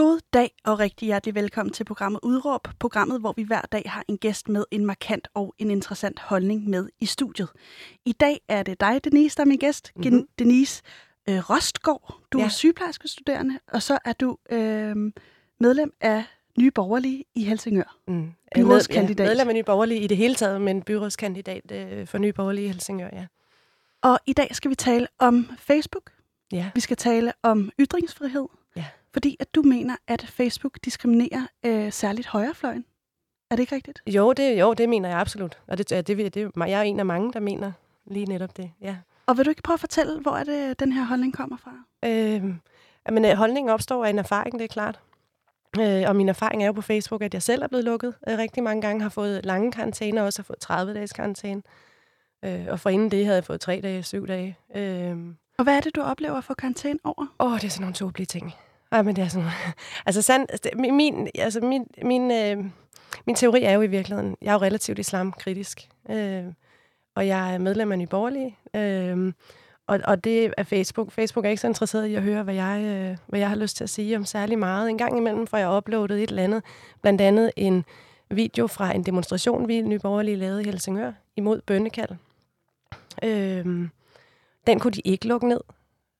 God dag og rigtig hjertelig velkommen til programmet Udråb, programmet, hvor vi hver dag har en gæst med en markant og en interessant holdning med i studiet. I dag er det dig, Denise, der er min gæst. Mm-hmm. Denise øh, Rostgaard. Du ja. er sygeplejerske studerende, og så er du øh, medlem af Nye Borgerlige i Helsingør. Mm. Byrådskandidat. Ja, medlem af Nye Borgerlige i det hele taget, men byrådskandidat øh, for Nye Borgerlige i Helsingør, ja. Og i dag skal vi tale om Facebook. Ja. Vi skal tale om ytringsfrihed. Fordi at du mener, at Facebook diskriminerer øh, særligt højrefløjen. Er det ikke rigtigt? Jo, det, jo, det mener jeg absolut. Og det, det, det, det, jeg er en af mange, der mener lige netop det, ja. Og vil du ikke prøve at fortælle, hvor er det, den her holdning kommer fra? Øh, men holdningen opstår af en erfaring, det er klart. Øh, og min erfaring er jo på Facebook, at jeg selv er blevet lukket øh, rigtig mange gange, har fået lange karantæner, og også har fået 30 dages karantæne. Øh, og for inden det havde jeg fået 3 dage, 7 dage. Øh, og hvad er det, du oplever at få karantæne over? Åh, det er sådan nogle tåbelige ting. Ej, men det er sådan Altså, sand, min, altså min, min, øh, min teori er jo i virkeligheden, jeg er jo relativt islamkritisk. Øh, og jeg er medlem af Nye Borgerlige. Øh, og, og det er Facebook. Facebook er ikke så interesseret i at høre, hvad jeg, øh, hvad jeg har lyst til at sige om særlig meget. En gang imellem får jeg uploadet et eller andet. Blandt andet en video fra en demonstration, vi i Nye Borgerlige lavede i Helsingør imod bønnekald. Øh, den kunne de ikke lukke ned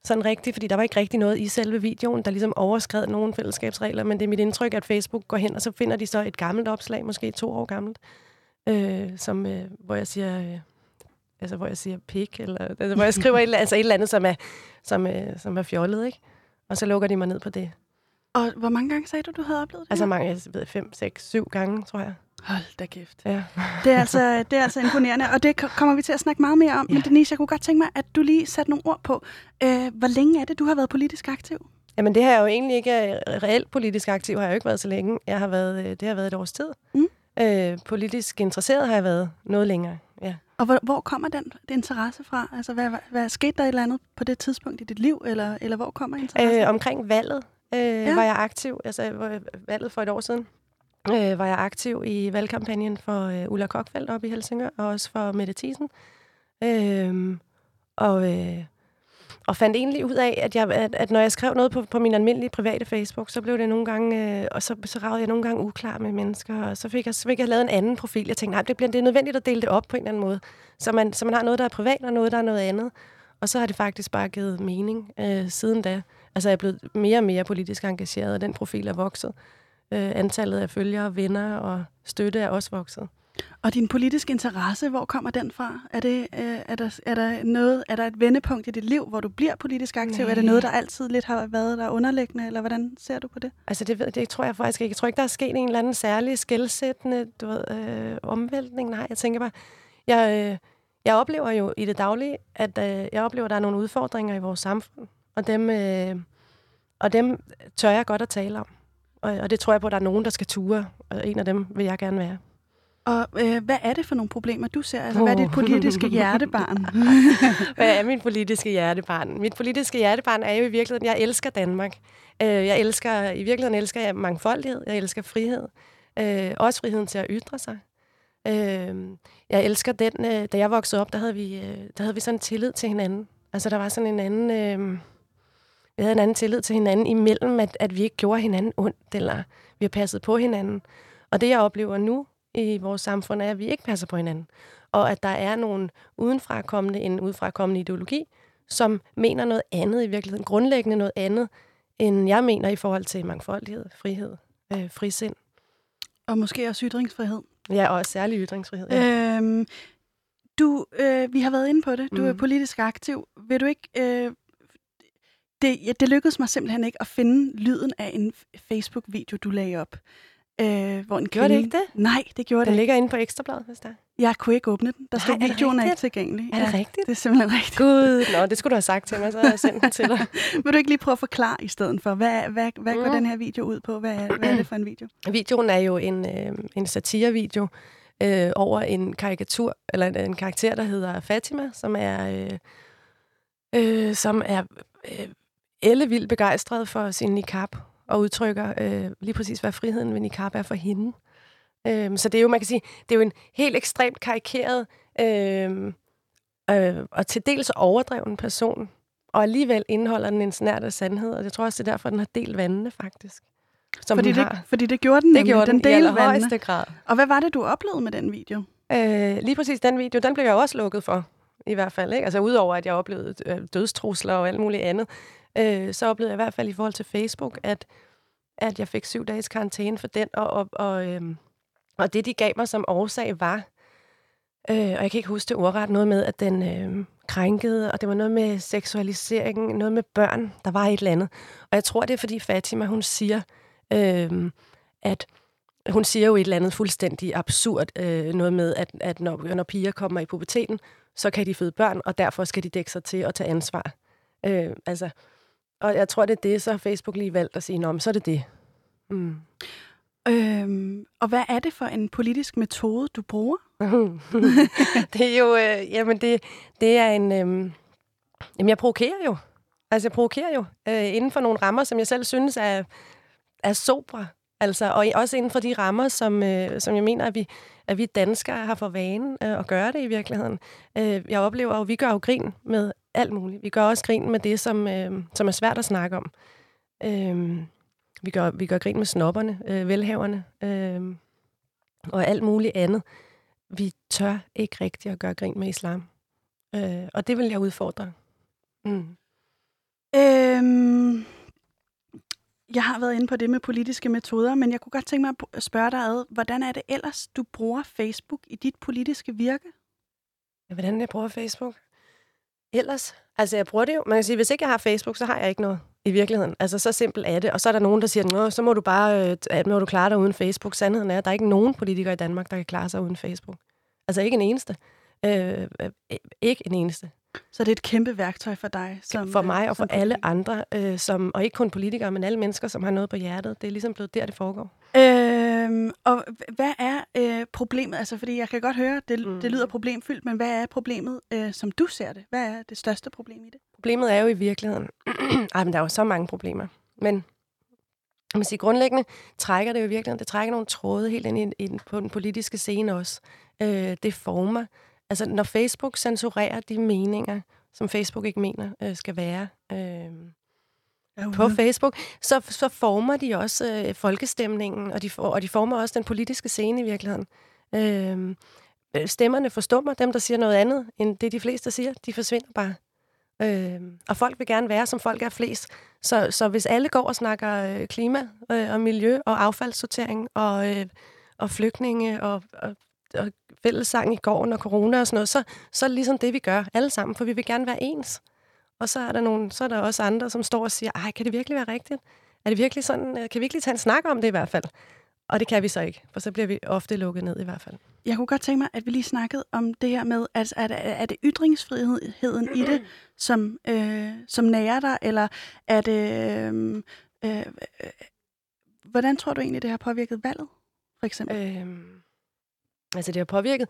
sådan rigtigt, fordi der var ikke rigtig noget i selve videoen, der ligesom overskred nogle fællesskabsregler, men det er mit indtryk, at Facebook går hen, og så finder de så et gammelt opslag, måske to år gammelt, øh, som, øh, hvor jeg siger, øh, altså hvor jeg siger pik, eller altså, hvor jeg skriver et, altså et eller andet, som er, som, øh, som er fjollet, ikke? Og så lukker de mig ned på det. Og hvor mange gange sagde du, du havde oplevet det? Altså mange, jeg ved, fem, seks, syv gange, tror jeg. Hold da kæft. Ja. det, er altså, det er altså imponerende, og det kommer vi til at snakke meget mere om. Ja. Men Denise, jeg kunne godt tænke mig, at du lige satte nogle ord på. Øh, hvor længe er det, du har været politisk aktiv? Jamen det har jeg jo egentlig ikke, reelt politisk aktiv har jeg jo ikke været så længe. Jeg har været, øh, det har været et års tid. Mm. Øh, politisk interesseret har jeg været noget længere, ja. Og hvor, hvor kommer den, den interesse fra? Altså, hvad, hvad, hvad skete der et eller andet på det tidspunkt i dit liv, eller, eller hvor kommer interessen? Øh, omkring valget øh, ja. var jeg aktiv, altså valget for et år siden øh, var jeg aktiv i valgkampagnen for øh, Ulla Kokfeldt op i Helsingør, og også for Mette Thiesen. Øh, og, øh, og fandt egentlig ud af, at, jeg, at, at når jeg skrev noget på, på min almindelige private Facebook, så blev det nogle gange, øh, og så, så ravede jeg nogle gange uklar med mennesker, og så fik jeg, så fik jeg lavet en anden profil. Jeg tænkte, nej, det, bliver, det er nødvendigt at dele det op på en eller anden måde, så man, så man har noget, der er privat, og noget, der er noget andet. Og så har det faktisk bare givet mening øh, siden da. Altså jeg er blevet mere og mere politisk engageret, og den profil er vokset øh, antallet af følgere, venner og støtte er også vokset. Og din politiske interesse, hvor kommer den fra? Er, det, øh, er, der, er, der noget, er der et vendepunkt i dit liv, hvor du bliver politisk aktiv? Nej. Er det noget, der altid lidt har været der underliggende, eller hvordan ser du på det? Altså det, det tror jeg faktisk ikke. Jeg tror ikke, der er sket en eller anden særlig skældsættende du ved, øh, omvæltning. Nej, jeg tænker bare, jeg, øh, jeg oplever jo i det daglige, at øh, jeg oplever, at der er nogle udfordringer i vores samfund, og dem, øh, og dem tør jeg godt at tale om. Og, og det tror jeg på, at der er nogen, der skal ture, og en af dem vil jeg gerne være. Og øh, hvad er det for nogle problemer, du ser? Altså, oh. hvad er dit politiske hjertebarn? hvad er min politiske hjertebarn? Mit politiske hjertebarn er jo i virkeligheden, jeg elsker Danmark. Øh, jeg elsker, i virkeligheden elsker jeg mangfoldighed, jeg elsker frihed. Øh, også friheden til at ytre sig. Øh, jeg elsker den, øh, da jeg voksede op, der havde, vi, øh, der havde vi sådan tillid til hinanden. Altså, der var sådan en anden... Øh, vi havde en anden tillid til hinanden imellem, at, at vi ikke gjorde hinanden ondt, eller vi har passet på hinanden. Og det, jeg oplever nu i vores samfund, er, at vi ikke passer på hinanden. Og at der er nogen udenfrakommende, en udefrakommende ideologi, som mener noget andet i virkeligheden, grundlæggende noget andet, end jeg mener i forhold til mangfoldighed, frihed, øh, frisind. Og måske også ytringsfrihed. Ja, og særlig ytringsfrihed. Ja. Øhm, du, øh, vi har været inde på det. Du mm. er politisk aktiv. Vil du ikke øh, det, ja, det lykkedes mig simpelthen ikke at finde lyden af en Facebook-video, du lagde op. Øh, hvor en gjorde kvinde... det ikke det? Nej, det gjorde den det ligger inde på Ekstrabladet, hvis der Jeg kunne ikke åbne den. Der stod, Nej, videoen er ikke tilgængelig. Er det ja, rigtigt? Det er simpelthen rigtigt. Gud, nå, det skulle du have sagt til mig, så har jeg sendt den til dig. Vil du ikke lige prøve at forklare i stedet for, hvad, hvad, hvad går mm. den her video ud på? Hvad, hvad er det for en video? Videoen er jo en, øh, en satirevideo øh, over en karikatur, eller en, en karakter, der hedder Fatima, som er... Øh, øh, som er øh, ellevildt begejstret for sin niqab, og udtrykker øh, lige præcis, hvad friheden ved niqab er for hende. Øh, så det er jo, man kan sige, det er jo en helt ekstremt karikeret øh, øh, og til dels overdreven person, og alligevel indeholder den en snært af sandhed, og jeg tror også, det er derfor, den har delt vandene, faktisk. som fordi, det, har. fordi det gjorde den Det nemlig. gjorde den, den delte vandene. grad. Og hvad var det, du oplevede med den video? Øh, lige præcis den video, den blev jeg også lukket for, i hvert fald. Ikke? Altså udover, at jeg oplevede øh, dødstrusler og alt muligt andet, øh, så oplevede jeg i hvert fald i forhold til Facebook, at, at jeg fik syv dages karantæne for den, og, og, og, øh, og det, de gav mig som årsag, var, øh, og jeg kan ikke huske det ordret, noget med, at den øh, krænkede, og det var noget med seksualisering, noget med børn, der var et eller andet. Og jeg tror, det er, fordi Fatima, hun siger, øh, at hun siger jo et eller andet fuldstændig absurd øh, noget med, at, at når, når piger kommer i puberteten, så kan de føde børn, og derfor skal de dække sig til at tage ansvar. Øh, altså, og jeg tror, det er det, så har Facebook lige valgt at sige, men så er det det. Mm. Øhm, og hvad er det for en politisk metode, du bruger? det er jo, øh, jamen det, det er en, øh, jamen jeg provokerer jo. Altså jeg provokerer jo øh, inden for nogle rammer, som jeg selv synes er, er sobre. Altså, og også inden for de rammer, som, øh, som jeg mener, at vi, at vi danskere har for vane øh, at gøre det i virkeligheden. Øh, jeg oplever jo, at vi gør jo grin med alt muligt. Vi gør også grin med det, som, øh, som er svært at snakke om. Øh, vi, gør, vi gør grin med snopperne, øh, velhaverne øh, og alt muligt andet. Vi tør ikke rigtigt at gøre grin med islam. Øh, og det vil jeg udfordre. Mm. Øhm, jeg har været inde på det med politiske metoder, men jeg kunne godt tænke mig at spørge dig ad, hvordan er det ellers, du bruger Facebook i dit politiske virke? Ja, hvordan jeg bruger Facebook? Ellers? Altså, jeg bruger det jo. Man kan sige, hvis ikke jeg har Facebook, så har jeg ikke noget i virkeligheden. Altså, så simpelt er det. Og så er der nogen, der siger, Nå, så må du bare at må du klare dig uden Facebook. Sandheden er, at der er ikke nogen politikere i Danmark, der kan klare sig uden Facebook. Altså, ikke en eneste. Øh, ikke en eneste. Så det er et kæmpe værktøj for dig? Som, for mig og for politiker. alle andre, øh, som, og ikke kun politikere, men alle mennesker, som har noget på hjertet. Det er ligesom blevet der, det foregår. Øhm, og hvad er øh, problemet? Altså, fordi jeg kan godt høre, det, mm. det lyder problemfyldt, men hvad er problemet, øh, som du ser det? Hvad er det største problem i det? Problemet er jo i virkeligheden... Ej, men der er jo så mange problemer. Men man siger, grundlæggende trækker det jo i virkeligheden, det trækker nogle tråde helt ind i, i, på den politiske scene også. Øh, det former. Altså, når Facebook censurerer de meninger, som Facebook ikke mener øh, skal være øh. På Facebook, så, så former de også øh, folkestemningen, og de, for, og de former også den politiske scene i virkeligheden. Øh, stemmerne forstummer, dem der siger noget andet, end det de fleste siger, de forsvinder bare. Øh, og folk vil gerne være, som folk er flest. Så, så hvis alle går og snakker øh, klima øh, og miljø og affaldssortering og, øh, og flygtninge og, og, og fællessang i gården og corona og sådan noget, så, så er det ligesom det, vi gør alle sammen, for vi vil gerne være ens. Og så er der, nogle, så er der også andre, som står og siger, ej, kan det virkelig være rigtigt? Er det virkelig sådan, kan vi virkelig tage en snak om det i hvert fald? Og det kan vi så ikke, for så bliver vi ofte lukket ned i hvert fald. Jeg kunne godt tænke mig, at vi lige snakkede om det her med, altså, er, det, er det ytringsfriheden i det, som, øh, som nærer dig, eller er det... Øh, øh, hvordan tror du egentlig, det har påvirket valget, for eksempel? Øhm, altså, det har påvirket...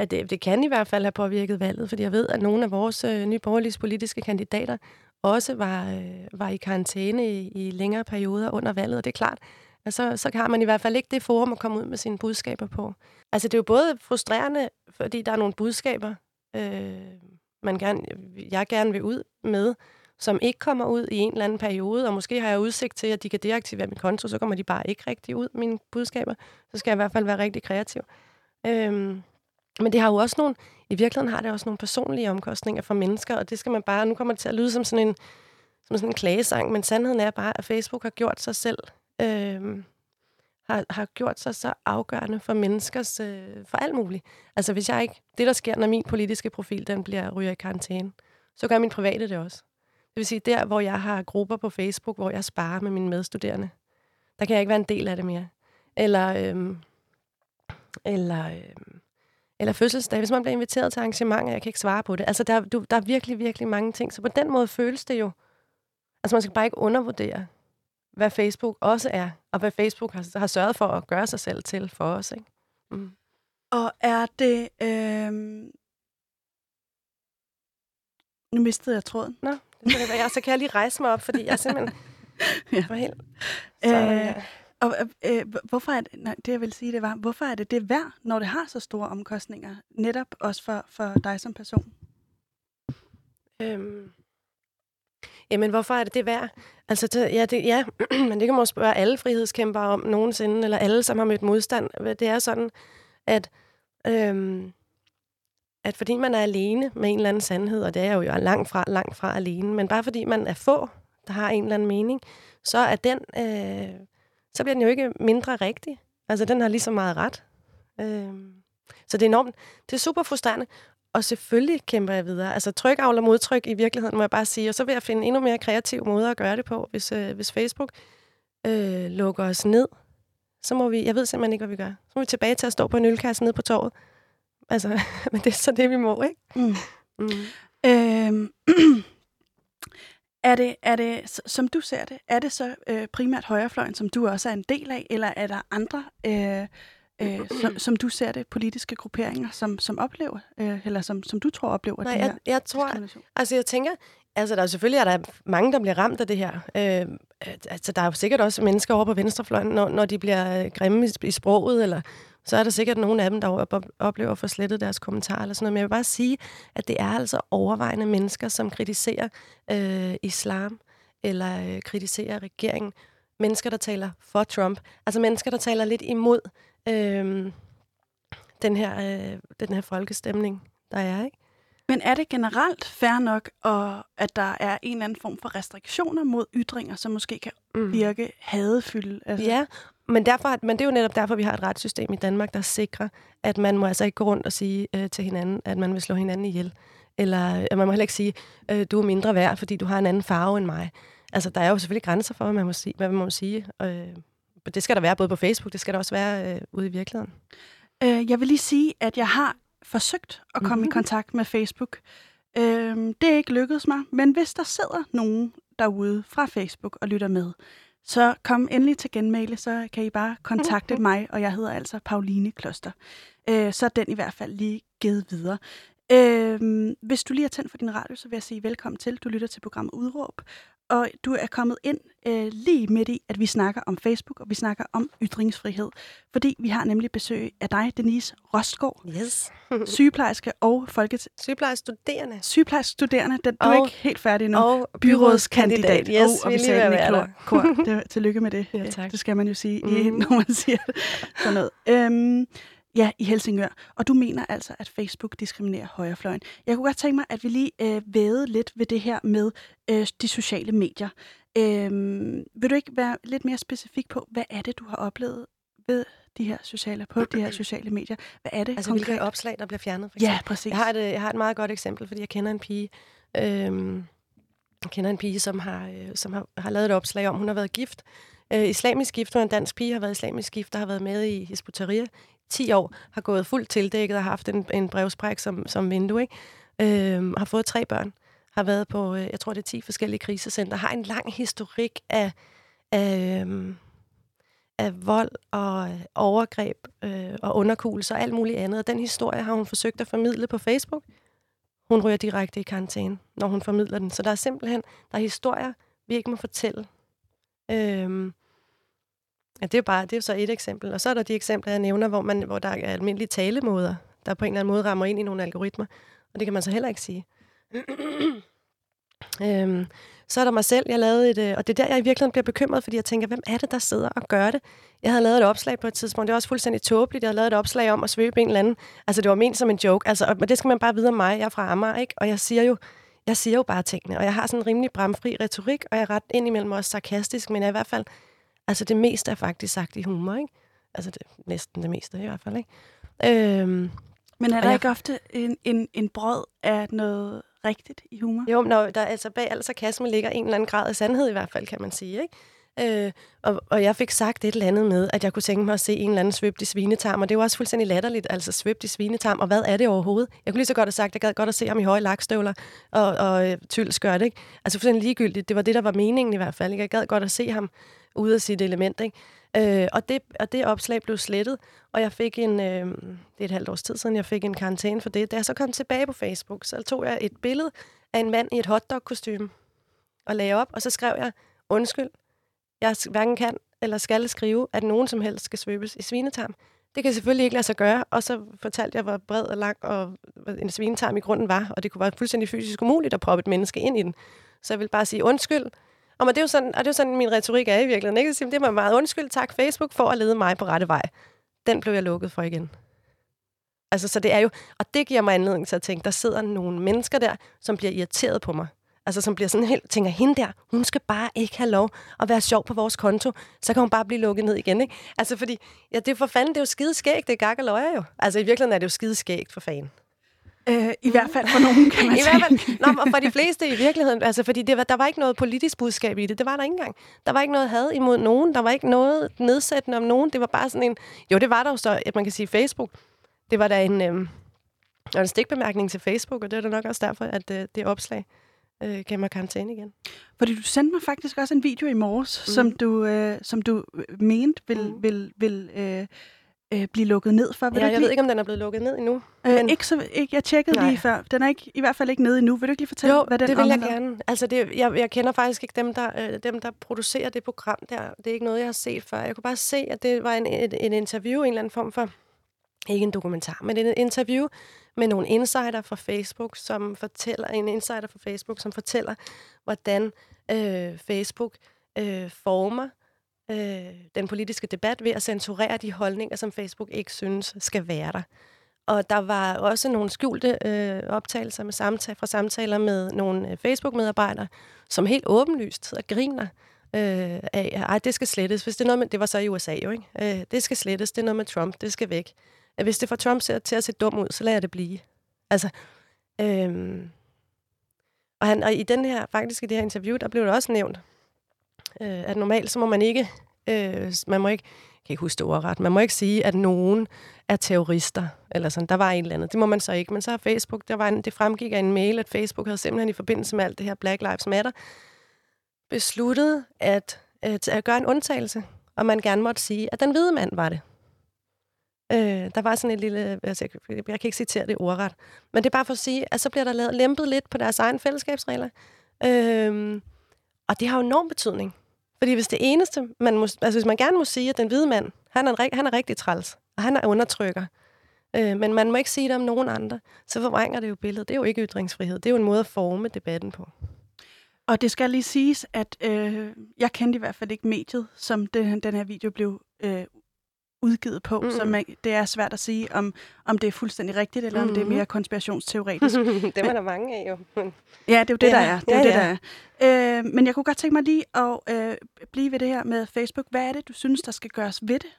At det, det kan i hvert fald have påvirket valget, fordi jeg ved, at nogle af vores øh, nye borgerlige politiske kandidater også var, øh, var i karantæne i, i længere perioder under valget, og det er klart, at så, så har man i hvert fald ikke det forum at komme ud med sine budskaber på. Altså, det er jo både frustrerende, fordi der er nogle budskaber, øh, man gerne, jeg gerne vil ud med, som ikke kommer ud i en eller anden periode, og måske har jeg udsigt til, at de kan deaktivere min konto, så kommer de bare ikke rigtig ud, mine budskaber. Så skal jeg i hvert fald være rigtig kreativ. Øhm, men det har jo også nogle, i virkeligheden har det også nogle personlige omkostninger for mennesker, og det skal man bare, nu kommer det til at lyde som sådan en, som sådan en klagesang, men sandheden er bare, at Facebook har gjort sig selv, øh, har, har gjort sig så afgørende for menneskers, øh, for alt muligt. Altså hvis jeg ikke, det der sker, når min politiske profil, den bliver ryger i karantæne, så gør min private det også. Det vil sige, der hvor jeg har grupper på Facebook, hvor jeg sparer med mine medstuderende, der kan jeg ikke være en del af det mere. Eller, øh, eller øh, eller fødselsdag, hvis man bliver inviteret til arrangementer, jeg kan ikke svare på det. Altså, der, du, der er virkelig, virkelig mange ting. Så på den måde føles det jo... Altså, man skal bare ikke undervurdere, hvad Facebook også er, og hvad Facebook har, har sørget for at gøre sig selv til for os, ikke? Mm. Og er det... Øh... Nu mistede jeg tråden. Nå, det kan det være. Så kan jeg lige rejse mig op, fordi jeg simpelthen... ja. For helt... Så, øh, ja. Og øh, øh hvorfor er det, nej, det, jeg vil sige, det var, hvorfor er det det værd, når det har så store omkostninger, netop også for, for dig som person? Øhm, Jamen, hvorfor er det det værd? Altså, det, ja, det, ja, men det kan man spørge alle frihedskæmpere om nogensinde, eller alle, som har mødt modstand. Det er sådan, at, øhm, at fordi man er alene med en eller anden sandhed, og det er jo langt fra, langt fra alene, men bare fordi man er få, der har en eller anden mening, så er den, øh, så bliver den jo ikke mindre rigtig. Altså, den har lige så meget ret. Øh, så det er enormt, det er super frustrerende. Og selvfølgelig kæmper jeg videre. Altså tryk avler modtryk i virkeligheden, må jeg bare sige. Og så vil jeg finde endnu mere kreative måder at gøre det på. Hvis, øh, hvis Facebook øh, lukker os ned, så må vi... Jeg ved simpelthen ikke, hvad vi gør. Så må vi tilbage til at stå på en ølkasse nede på torvet. Altså, men det er så det, vi må, ikke? Mm. Mm. Øhm, er, det, er det, som du ser det, er det så øh, primært højrefløjen, som du også er en del af, eller er der andre... Øh, øh, som, som du ser det, politiske grupperinger, som, som oplever, øh, eller som, som du tror oplever Nej, det jeg, her jeg tror, altså jeg tænker, altså der er selvfølgelig er der mange, der bliver ramt af det her. Øh, altså der er jo sikkert også mennesker over på venstrefløjen, når, når de bliver øh, grimme i, i sproget, eller så er der sikkert nogle af dem, der op, oplever at få slettet deres kommentarer eller sådan noget. Men jeg vil bare sige, at det er altså overvejende mennesker, som kritiserer øh, islam, eller øh, kritiserer regeringen. Mennesker, der taler for Trump. Altså mennesker, der taler lidt imod øh, den, her, øh, den her folkestemning, der er. Ikke? Men er det generelt fair nok, og at der er en eller anden form for restriktioner mod ytringer, som måske kan mm. virke hadefylde? Altså? Ja, men, derfor, men det er jo netop derfor, vi har et retssystem i Danmark, der sikrer, at man må altså ikke gå rundt og sige øh, til hinanden, at man vil slå hinanden ihjel. Eller at man må heller ikke sige, øh, du er mindre værd, fordi du har en anden farve end mig. Altså, der er jo selvfølgelig grænser for, hvad man må sige. Hvad man må sige. Øh, det skal der være både på Facebook, det skal der også være øh, ude i virkeligheden. Øh, jeg vil lige sige, at jeg har forsøgt at komme mm-hmm. i mhm. kontakt med Facebook. Øh, det er ikke lykkedes mig, men hvis der sidder nogen derude fra Facebook og lytter med, så kom endelig til genmale, så kan I bare kontakte mm-hmm. mig, og jeg hedder altså Pauline Kloster. Øh, så er den i hvert fald lige givet videre. Øh, hvis du lige har tændt for din radio, så vil jeg sige velkommen til. Du lytter til programmet Udråb, og du er kommet ind øh, lige midt i, at vi snakker om Facebook, og vi snakker om ytringsfrihed. Fordi vi har nemlig besøg af dig, Denise Rostgaard. Yes. sygeplejerske og folket... Sygeplejestuderende. Sygeplejestuderende. Den, du er ikke helt færdig nu. Og byrådskandidat. Yes, og, og vi sagde det kor. kor. Det, tillykke med det. Ja, tak. Det skal man jo sige, mm. når man siger sådan noget. Øhm, Ja, i Helsingør. Og du mener altså, at Facebook diskriminerer højrefløjen. Jeg kunne godt tænke mig, at vi lige øh, væde lidt ved det her med øh, de sociale medier. Øh, vil du ikke være lidt mere specifik på, hvad er det, du har oplevet ved de her sociale, på de her sociale medier? Hvad er det Altså konkret? hvilke opslag, der bliver fjernet? For eksempel? Ja, præcis. Jeg har, et, jeg har et meget godt eksempel, fordi jeg kender en pige, øh, jeg kender en pige, som har, øh, som har, har lavet et opslag om, hun har været gift, øh, islamisk gift, hun er en dansk pige, har været islamisk gift, der har været med i Hisbutaria 10 år, har gået fuldt tildækket og haft en, en brevspræk som, som vindue, ikke? Øhm, har fået tre børn, har været på, øh, jeg tror det er 10 forskellige krisecenter, har en lang historik af, af, af vold og øh, overgreb øh, og underkugelser og alt muligt andet. Og den historie har hun forsøgt at formidle på Facebook. Hun ryger direkte i karantæne, når hun formidler den. Så der er simpelthen der er historier, vi ikke må fortælle. Øhm, Ja, det er, bare, det er så et eksempel. Og så er der de eksempler, jeg nævner, hvor, man, hvor der er almindelige talemåder, der på en eller anden måde rammer ind i nogle algoritmer. Og det kan man så heller ikke sige. øhm, så er der mig selv, jeg lavede et, øh, og det er der, jeg i virkeligheden bliver bekymret, fordi jeg tænker, hvem er det, der sidder og gør det? Jeg havde lavet et opslag på et tidspunkt, det var også fuldstændig tåbeligt, jeg havde lavet et opslag om at svøbe en eller anden, altså det var ment som en joke, altså, men det skal man bare vide om mig, jeg er fra Amager, ikke? Og jeg siger jo, jeg siger jo bare tingene, og jeg har sådan en rimelig bramfri retorik, og jeg er ret indimellem også sarkastisk, men jeg er i hvert fald Altså det meste er faktisk sagt i humor, ikke? Altså det, næsten det meste i hvert fald, ikke? Øhm, Men er der jeg, ikke ofte en, en, en brød af noget rigtigt i humor? Jo, når der, altså bag al sarkasme ligger en eller anden grad af sandhed i hvert fald, kan man sige, ikke? Øh, og, og jeg fik sagt et eller andet med, at jeg kunne tænke mig at se en eller anden svøbt i svinetarm, og det var også fuldstændig latterligt, altså svøbt i svinetarm, og hvad er det overhovedet? Jeg kunne lige så godt have sagt, at jeg gad godt at se ham i høje lakstøvler og, og øh, tyldskørt, ikke? Altså fuldstændig ligegyldigt, det var det, der var meningen i hvert fald, ikke? Jeg gad godt at se ham ude af sit element. Ikke? Øh, og, det, og det opslag blev slettet, og jeg fik en, øh, det er et halvt års tid siden, jeg fik en karantæne for det. Da jeg så kom tilbage på Facebook, så tog jeg et billede af en mand i et hotdog-kostume og lagde op, og så skrev jeg, undskyld, jeg hverken kan eller skal skrive, at nogen som helst skal svøbes i svinetarm. Det kan selvfølgelig ikke lade sig gøre, og så fortalte jeg, hvor bred og lang og en svinetarm i grunden var, og det kunne være fuldstændig fysisk umuligt at proppe et menneske ind i den. Så jeg vil bare sige undskyld. Og, det er jo sådan, og det er jo sådan, min retorik er i virkeligheden. Ikke? Det er meget undskyld, tak Facebook for at lede mig på rette vej. Den blev jeg lukket for igen. Altså, så det er jo, og det giver mig anledning til at tænke, der sidder nogle mennesker der, som bliver irriteret på mig. Altså, som bliver sådan helt, tænker, hende der, hun skal bare ikke have lov at være sjov på vores konto, så kan hun bare blive lukket ned igen, ikke? Altså, fordi, ja, det er for fanden, det er jo skide skægt, det er gak og løjer jo. Altså, i virkeligheden er det jo skide skægt for fanden. Øh, I hvert fald for nogen, kan man I hvert fald, nå, for de fleste i virkeligheden, altså, fordi det var, der var ikke noget politisk budskab i det. Det var der ikke engang. Der var ikke noget had imod nogen. Der var ikke noget nedsættende om nogen. Det var bare sådan en... Jo, det var der jo så, at man kan sige Facebook. Det var da en, øh, en stikbemærkning til Facebook, og det er da nok også derfor, at øh, det opslag øh, gav mig karantæne igen. Fordi du sendte mig faktisk også en video i morges, mm. som du, øh, som du mente vil, mm. vil, vil øh, øh, blive lukket ned for. Vil ja, jeg lige... ved ikke, om den er blevet lukket ned endnu. Øh, men... ikke så, ikke, jeg tjekkede Nej. lige før. Den er ikke, i hvert fald ikke nede endnu. Vil du ikke lige fortælle, jo, hvad den det vil jeg gerne. Altså, det, jeg, jeg kender faktisk ikke dem der, øh, dem, der producerer det program der. Det er ikke noget, jeg har set før. Jeg kunne bare se, at det var en, en, en interview, en eller anden form for ikke en dokumentar, men en interview med nogle insider fra Facebook, som fortæller, en insider fra Facebook, som fortæller, hvordan øh, Facebook øh, former øh, den politiske debat ved at censurere de holdninger, som Facebook ikke synes skal være der. Og der var også nogle skjulte øh, optagelser med samtale, fra samtaler med nogle øh, Facebook-medarbejdere, som helt åbenlyst og griner øh, af, at det skal slettes. Hvis det, er noget med, det var så i USA jo, ikke? Øh, det skal slettes, det er noget med Trump, det skal væk. Hvis det får Trump til at se dum ud, så lader jeg det blive. Altså, øh, og, han, og i den her, faktisk i det her interview, der blev det også nævnt, øh, at normalt så må man ikke, øh, man må ikke, jeg kan ikke huske det ordret, man må ikke sige, at nogen er terrorister, eller sådan, der var en eller andet. Det må man så ikke, men så har Facebook, der var en, det fremgik af en mail, at Facebook havde simpelthen i forbindelse med alt det her Black Lives Matter, besluttet at, øh, at, at gøre en undtagelse, og man gerne måtte sige, at den hvide mand var det. Øh, der var sådan et lille, altså jeg, jeg kan ikke citere det ordret, men det er bare for at sige, at så bliver der lavet, lempet lidt på deres egen fællesskabsregler. Øh, og det har jo enorm betydning. Fordi hvis det eneste, man må, altså hvis man gerne må sige, at den hvide mand, han er, han er rigtig træls, og han er undertrykker, øh, men man må ikke sige det om nogen andre, så forvrænger det jo billedet. Det er jo ikke ytringsfrihed. Det er jo en måde at forme debatten på. Og det skal lige siges, at øh, jeg kendte i hvert fald ikke mediet, som den, den her video blev øh, udgivet på, mm. så man, det er svært at sige, om, om det er fuldstændig rigtigt, eller mm. om det er mere konspirationsteoretisk. det var der mange af jo. ja, det er jo det, ja. der er. Det er ja, det, der er. Øh, men jeg kunne godt tænke mig lige at øh, blive ved det her med Facebook. Hvad er det, du synes, der skal gøres ved det?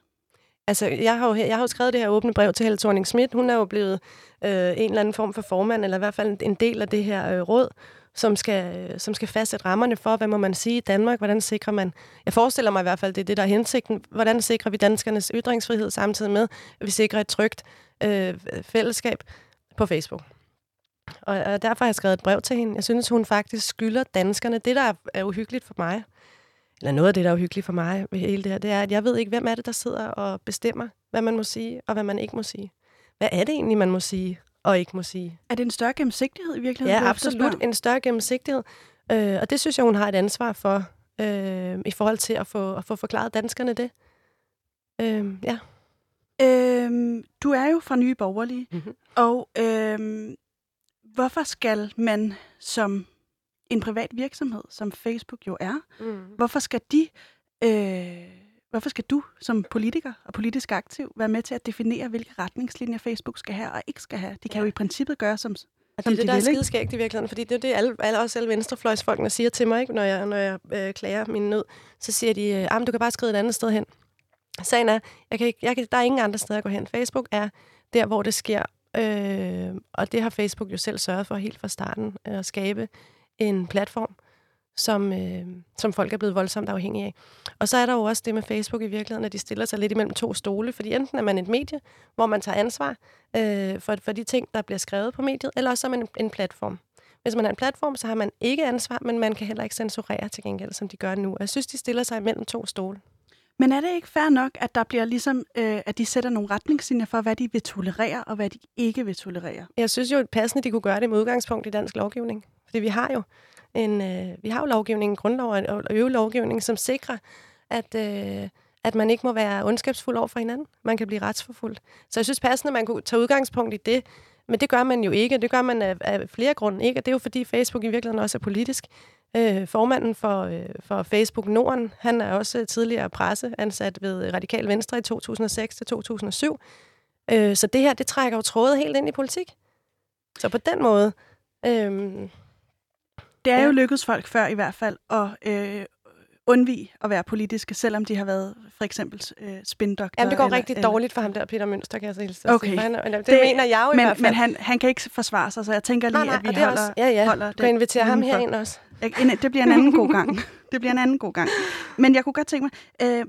Altså, jeg har jo, jeg har jo skrevet det her åbne brev til Helle thorning Schmidt. Hun er jo blevet øh, en eller anden form for formand, eller i hvert fald en del af det her øh, råd som skal, som skal fastsætte rammerne for, hvad må man sige i Danmark, hvordan sikrer man, jeg forestiller mig i hvert fald, det er det, der er hensigten, hvordan sikrer vi danskernes ytringsfrihed samtidig med, at vi sikrer et trygt øh, fællesskab på Facebook. Og, og derfor har jeg skrevet et brev til hende. Jeg synes, hun faktisk skylder danskerne. Det, der er, er uhyggeligt for mig, eller noget af det, der er uhyggeligt for mig ved hele det her, det er, at jeg ved ikke, hvem er det, der sidder og bestemmer, hvad man må sige, og hvad man ikke må sige. Hvad er det egentlig, man må sige? Og ikke må sige. Er det en større gennemsigtighed i virkeligheden? Ja, absolut. En større gennemsigtighed. Øh, og det synes jeg, hun har et ansvar for, øh, i forhold til at få, at få forklaret danskerne det. Øh, ja. Øhm, du er jo fra Nye Borgerlige, mm-hmm. og øhm, hvorfor skal man som en privat virksomhed, som Facebook jo er, mm. hvorfor skal de øh, Hvorfor skal du som politiker og politisk aktiv være med til at definere, hvilke retningslinjer Facebook skal have og ikke skal have? De kan ja. jo i princippet gøre som, som det er det, de der er skideskægt i virkeligheden, fordi det er det, alle, alle, også alle venstrefløjsfolkene siger til mig, ikke? når jeg, når jeg øh, klager min nød. Så siger de, øh, du kan bare skrive et andet sted hen. Sagen er, jeg kan jeg kan, der er ingen andre steder at gå hen. Facebook er der, hvor det sker, øh, og det har Facebook jo selv sørget for helt fra starten, øh, at skabe en platform, som, øh, som folk er blevet voldsomt afhængige af. Og så er der jo også det med Facebook i virkeligheden, at de stiller sig lidt imellem to stole, fordi enten er man et medie, hvor man tager ansvar øh, for, for de ting, der bliver skrevet på mediet, eller også er man en, en platform. Hvis man er en platform, så har man ikke ansvar, men man kan heller ikke censurere til gengæld, som de gør nu. Jeg synes, de stiller sig imellem to stole. Men er det ikke fair nok, at der bliver ligesom, øh, at de sætter nogle retningslinjer for, hvad de vil tolerere, og hvad de ikke vil tolerere? Jeg synes jo passende, de kunne gøre det med udgangspunkt i dansk lovgivning. Fordi vi har jo en, øh, vi har jo lovgivning, grundlov og øve lovgivning, som sikrer, at, øh, at man ikke må være ondskabsfuld over for hinanden. Man kan blive retsforfulgt. Så jeg synes passende, at man kunne tage udgangspunkt i det, men det gør man jo ikke. Det gør man af, af flere grunde ikke, og det er jo fordi Facebook i virkeligheden også er politisk. Øh, formanden for, øh, for Facebook Norden, han er også tidligere presseansat ved Radikal Venstre i 2006 til 2007. Øh, så det her, det trækker jo trådet helt ind i politik. Så på den måde... Øh, det er ja. jo lykkedes folk før i hvert fald at øh, undvige at være politiske, selvom de har været for eksempel øh, spindoktor. Jamen, det går eller, rigtig eller... dårligt for ham der, Peter Mønster, kan jeg så hilse okay. sige. Han, det, det mener jeg jo men, i hvert fald. Men han, han kan ikke forsvare sig, så jeg tænker lige, nej, nej, at vi holder, også, ja, ja. holder det. Du kan invitere ham herind også. Det bliver en anden god gang. Det bliver en anden god gang. Men jeg kunne godt tænke mig, øh,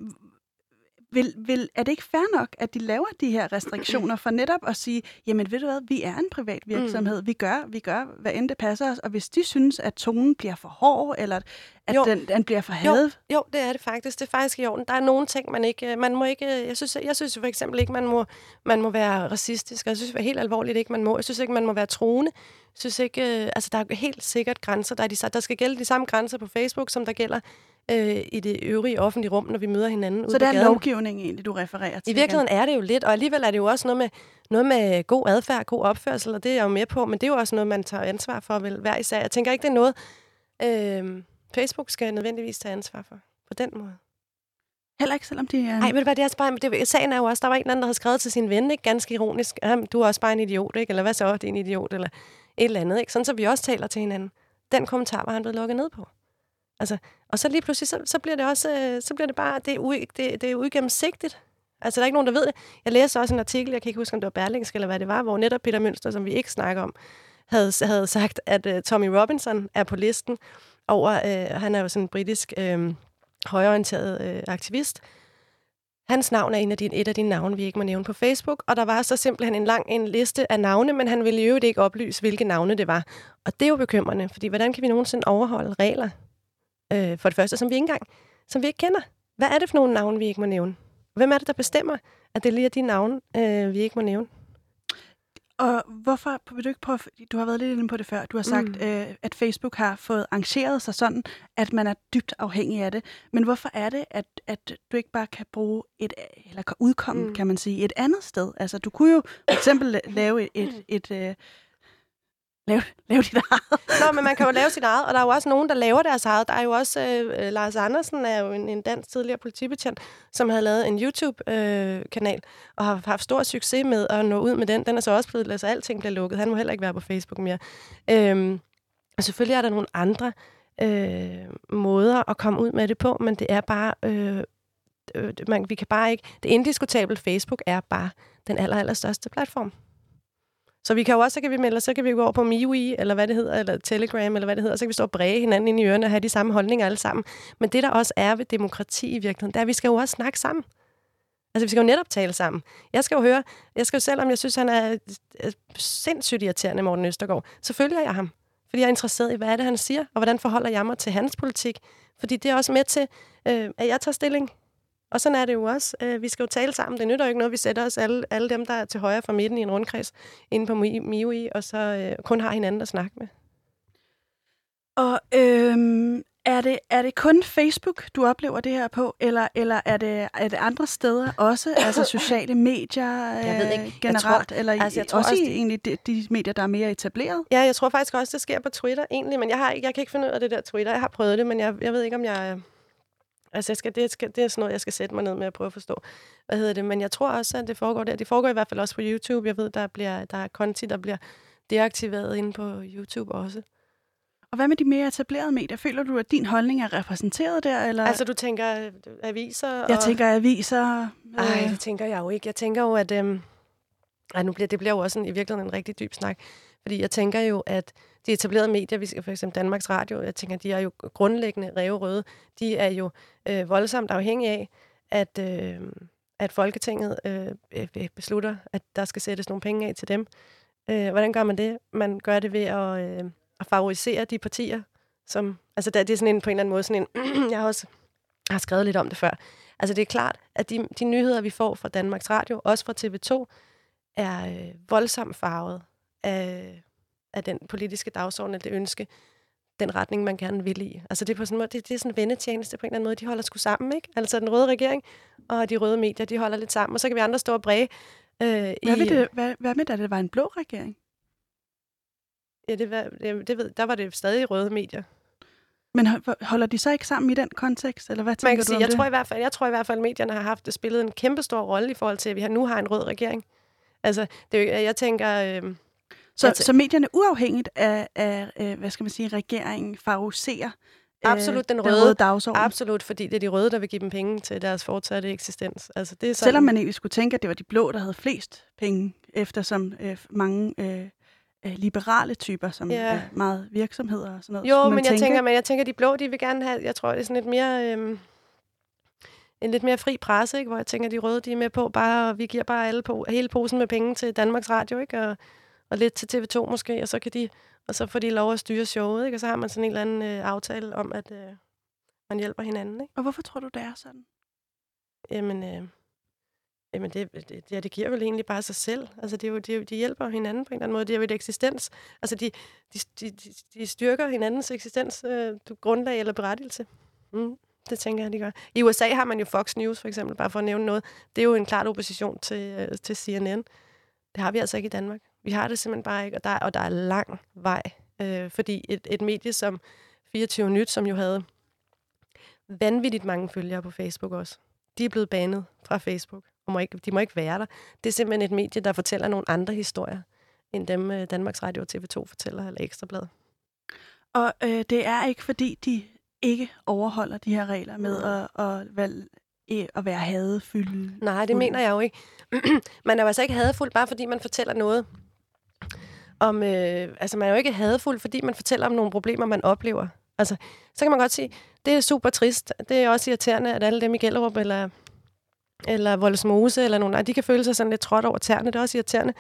vil, vil, er det ikke fair nok, at de laver de her restriktioner for netop at sige, jamen ved du hvad, vi er en privat virksomhed, mm. vi gør, vi gør, hvad end det passer os, og hvis de synes, at tonen bliver for hård, eller at jo. den, den bliver for hadet? Jo, jo, det er det faktisk. Det er faktisk i orden. Der er nogle ting, man ikke, man må ikke, jeg synes, jeg synes for eksempel ikke, man må, man må være racistisk, og jeg synes helt alvorligt ikke, man må. Jeg synes ikke, man må være troende. Jeg synes ikke, altså der er helt sikkert grænser. Der, er de, der skal gælde de samme grænser på Facebook, som der gælder øh, i det øvrige offentlige rum, når vi møder hinanden Så det er lovgivning egentlig, du refererer til? I virkeligheden er det jo lidt, og alligevel er det jo også noget med, noget med god adfærd, god opførsel, og det er jeg jo med på, men det er jo også noget, man tager ansvar for vel, hver især. Jeg tænker ikke, det er noget, øh, Facebook skal nødvendigvis tage ansvar for på den måde. Heller ikke, selvom de er... Nej, men hvad det er bare, det, sagen er jo også, der var en eller anden, der havde skrevet til sin ven, ikke? ganske ironisk, du er også bare en idiot, ikke? eller hvad så, det er en idiot, eller et eller andet. Ikke? Sådan, så vi også taler til hinanden. Den kommentar var han blevet lukket ned på. Altså, og så lige pludselig, så, så bliver det også, øh, så bliver det bare, det er, u, det, det er uigennemsigtigt. Altså, der er ikke nogen, der ved det. Jeg læste også en artikel, jeg kan ikke huske, om det var Berlingske eller hvad det var, hvor netop Peter Mønster, som vi ikke snakker om, havde, havde sagt, at uh, Tommy Robinson er på listen over, uh, han er jo sådan en britisk uh, højorienteret uh, aktivist. Hans navn er en af de, et af de navne, vi ikke må nævne på Facebook, og der var så simpelthen en lang en liste af navne, men han ville jo ikke oplyse, hvilke navne det var. Og det er jo bekymrende, fordi hvordan kan vi nogensinde overholde regler? Øh, for det første, som vi ikke engang, som vi ikke kender. Hvad er det for nogle navne, vi ikke må nævne? Hvem er det, der bestemmer, at det lige er de navne, øh, vi ikke må nævne? Og hvorfor vil du ikke prøve, du har været lidt inde på det før, du har sagt, mm. øh, at Facebook har fået arrangeret sig sådan, at man er dybt afhængig af det. Men hvorfor er det, at, at du ikke bare kan bruge et, eller kan udkomme, mm. kan man sige, et andet sted? Altså, du kunne jo for eksempel lave et, et, et, et lave, lave dit eget. Nå, men man kan jo lave sit eget, og der er jo også nogen, der laver deres eget. Der er jo også, øh, øh Lars Andersen er jo en, en dansk tidligere politibetjent, som havde lavet en YouTube-kanal, øh, og har haft stor succes med at nå ud med den. Den er så også blevet, altså alting bliver lukket. Han må heller ikke være på Facebook mere. Øhm, og selvfølgelig er der nogle andre øh, måder at komme ud med det på, men det er bare... Øh, øh, man, vi kan bare ikke... Det indiskutabelt Facebook er bare den aller, aller største platform. Så vi kan jo også, så kan vi melde, så kan vi gå over på MeWe, eller hvad det hedder, eller Telegram, eller hvad det hedder, så kan vi stå og bræge hinanden ind i ørerne og have de samme holdninger alle sammen. Men det, der også er ved demokrati i virkeligheden, det er, at vi skal jo også snakke sammen. Altså, vi skal jo netop tale sammen. Jeg skal jo høre, jeg skal jo selvom jeg synes, han er øh, sindssygt irriterende, Morten Østergaard, så følger jeg ham. Fordi jeg er interesseret i, hvad er det, han siger, og hvordan forholder jeg mig til hans politik. Fordi det er også med til, øh, at jeg tager stilling og sådan er det jo også. Øh, vi skal jo tale sammen. Det nytter jo ikke noget, vi sætter os alle, alle dem, der er til højre for midten i en rundkreds, inde på MIUI, og så øh, kun har hinanden at snakke med. Og øhm, er, det, er det kun Facebook, du oplever det her på, eller, eller er, det, er det andre steder også, altså sociale medier øh, jeg ved ikke. generelt, tror, eller altså, jeg tror også, også i, egentlig de, de medier, der er mere etableret? Ja, jeg tror faktisk også, det sker på Twitter egentlig, men jeg, har, jeg kan ikke finde ud af det der Twitter. Jeg har prøvet det, men jeg, jeg ved ikke, om jeg Altså, jeg skal, det, skal, det er sådan noget, jeg skal sætte mig ned med at prøve at forstå. Hvad hedder det? Men jeg tror også, at det foregår der. Det foregår i hvert fald også på YouTube. Jeg ved, der, bliver, der er konti, der bliver deaktiveret inde på YouTube også. Og hvad med de mere etablerede medier? Føler du, at din holdning er repræsenteret der? Eller? Altså, du tænker øh, aviser? Og... Jeg tænker aviser. Nej, det tænker jeg jo ikke. Jeg tænker jo, at... Øhm... Ej, nu bliver, det bliver jo også en, i virkeligheden en rigtig dyb snak. Fordi jeg tænker jo, at de etablerede medier, vi skal for eksempel Danmarks Radio, jeg tænker, de er jo grundlæggende revrøde. De er jo øh, voldsomt afhængige af, at, øh, at Folketinget øh, øh, øh, beslutter, at der skal sættes nogle penge af til dem. Øh, hvordan gør man det? Man gør det ved at, øh, at favorisere de partier, som... Altså, det er sådan en, på en eller anden måde sådan en... jeg har også har skrevet lidt om det før. Altså, det er klart, at de, de nyheder, vi får fra Danmarks Radio, også fra TV2, er øh, voldsomt farvet af, af den politiske dagsorden, eller det ønske, den retning, man gerne vil i. Altså det er på sådan en måde, det, det er sådan en vendetjeneste på en eller anden måde. De holder sgu sammen, ikke? Altså den røde regering og de røde medier, de holder lidt sammen, og så kan vi andre stå og bræge. Øh, hvad, i, det, hvad, hvad med, da det var en blå regering? Ja, det, var, det, det ved, der var det stadig røde medier. Men holder de så ikke sammen i den kontekst, eller hvad tænker Man kan du sige, om jeg det? tror i hvert fald, jeg tror i hvert fald, at medierne har haft spillet en kæmpe stor rolle i forhold til, at vi nu har en rød regering. Altså, det jeg tænker... Øh, så, så medierne uafhængigt af, af øh, hvad skal man sige, regeringen favoriserer Absolut den den røde- røde dagsorden. absolut, fordi det er de røde, der vil give dem penge til deres fortsatte eksistens. Altså, det er sådan, Selvom man egentlig skulle tænke, at det var de blå, der havde flest penge, eftersom øh, mange øh, øh, liberale typer, som Ja. er meget virksomheder og sådan noget. Jo, men jeg tænke. tænker, men jeg tænker, de blå, de vil gerne have, jeg tror, det er sådan lidt mere, øhm, en lidt mere fri presse, ikke? hvor jeg tænker, de røde, de er med på, bare, vi giver bare alle på, hele posen med penge til Danmarks Radio, ikke? Og, og lidt til TV2 måske, og så kan de, og så får de lov at styre showet, ikke? Og så har man sådan en eller anden øh, aftale om, at øh, man hjælper hinanden, ikke? Og hvorfor tror du, det er sådan? Jamen, øh, jamen det, det, det, det giver vel egentlig bare sig selv. Altså, det er jo, de, de hjælper hinanden på en eller anden måde. Det er jo et eksistens. Altså, de, de, de, de, styrker hinandens eksistens, øh, grundlag eller berettigelse. Mm, det tænker jeg, de gør. I USA har man jo Fox News, for eksempel, bare for at nævne noget. Det er jo en klar opposition til, øh, til CNN. Det har vi altså ikke i Danmark. Vi har det simpelthen bare ikke, og der, og der er lang vej. Øh, fordi et, et medie som 24 Nyt, som jo havde vanvittigt mange følgere på Facebook også, de er blevet banet fra Facebook. Og må ikke, de må ikke være der. Det er simpelthen et medie, der fortæller nogle andre historier, end dem øh, Danmarks Radio og TV2 fortæller, eller Ekstrablad. Og øh, det er ikke, fordi de ikke overholder de her regler med at, at, vel, øh, at være hadefylde. Nej, det mener jeg jo ikke. man er jo altså ikke hadefuld, bare fordi man fortæller noget om... Øh, altså, man er jo ikke hadefuld, fordi man fortæller om nogle problemer, man oplever. Altså, så kan man godt sige, det er super trist. Det er også irriterende, at alle dem i Gellerup eller, eller Voldsmose eller nogen, de kan føle sig sådan lidt trådt over tæerne. Det er også irriterende.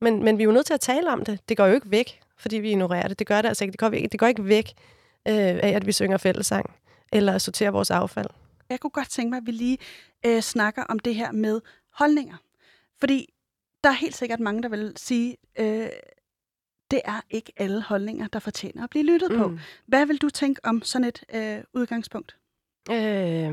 Men, men vi er jo nødt til at tale om det. Det går jo ikke væk, fordi vi ignorerer det. Det gør det altså ikke. Det går, ikke, det går ikke væk øh, af, at vi synger fællesang eller sorterer vores affald. Jeg kunne godt tænke mig, at vi lige øh, snakker om det her med holdninger. Fordi der er helt sikkert mange, der vil sige, øh, det er ikke alle holdninger, der fortjener at blive lyttet mm. på. Hvad vil du tænke om sådan et øh, udgangspunkt? Øh,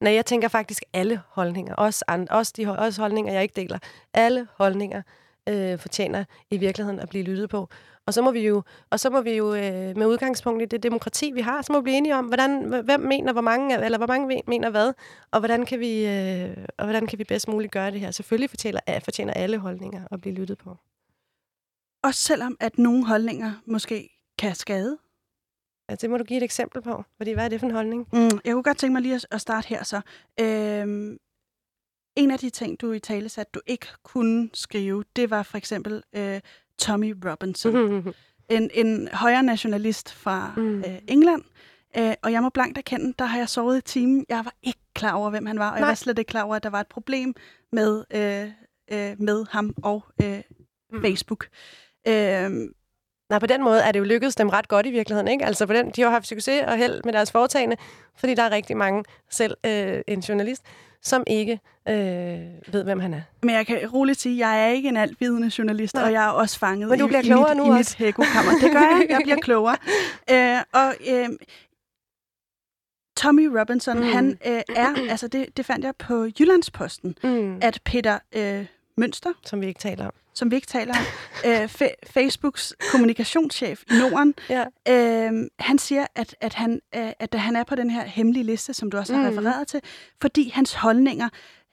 nej, jeg tænker faktisk alle holdninger. Også, and, også de også holdninger, jeg ikke deler. Alle holdninger øh, fortjener i virkeligheden at blive lyttet på. Og så må vi jo, og så må vi jo øh, med udgangspunkt i det demokrati, vi har, så må vi blive enige om, hvordan, hvem mener hvor mange, eller hvor mange mener hvad, og hvordan kan vi, øh, og hvordan kan vi bedst muligt gøre det her. Selvfølgelig fortjener, fortjener alle holdninger at blive lyttet på. Også selvom, at nogle holdninger måske kan skade? Ja, det må du give et eksempel på. Fordi, hvad er det for en holdning? Mm, jeg kunne godt tænke mig lige at starte her så. Øhm, en af de ting, du i tale satte, du ikke kunne skrive, det var for eksempel øh, Tommy Robinson. en, en højre nationalist fra mm. øh, England. Øh, og jeg må blankt erkende, der har jeg sovet i timen. Jeg var ikke klar over, hvem han var, og Nej. jeg var slet ikke klar over, at der var et problem med, øh, øh, med ham og øh, mm. Facebook. Øh, Nej, på den måde er det jo lykkedes dem ret godt i virkeligheden, ikke? Altså på den, de har haft succes og held med deres foretagende, fordi der er rigtig mange, selv øh, en journalist, som ikke øh, ved, hvem han er. Men jeg kan roligt sige, at jeg er ikke en altvidende journalist, Nej. og jeg er også fanget Men du bliver i, klogere i mit, nu i også. mit hækokammer. Det gør jeg. Jeg bliver klogere. øh, og øh, Tommy Robinson, mm. han øh, er, altså det, det fandt jeg på Jyllandsposten, mm. at Peter øh, Mønster, som vi ikke taler om, som vi ikke taler om, øh, fa- Facebooks kommunikationschef i Norden, ja. øh, han siger, at, at, han, øh, at han er på den her hemmelige liste, som du også har mm. refereret til, fordi hans holdninger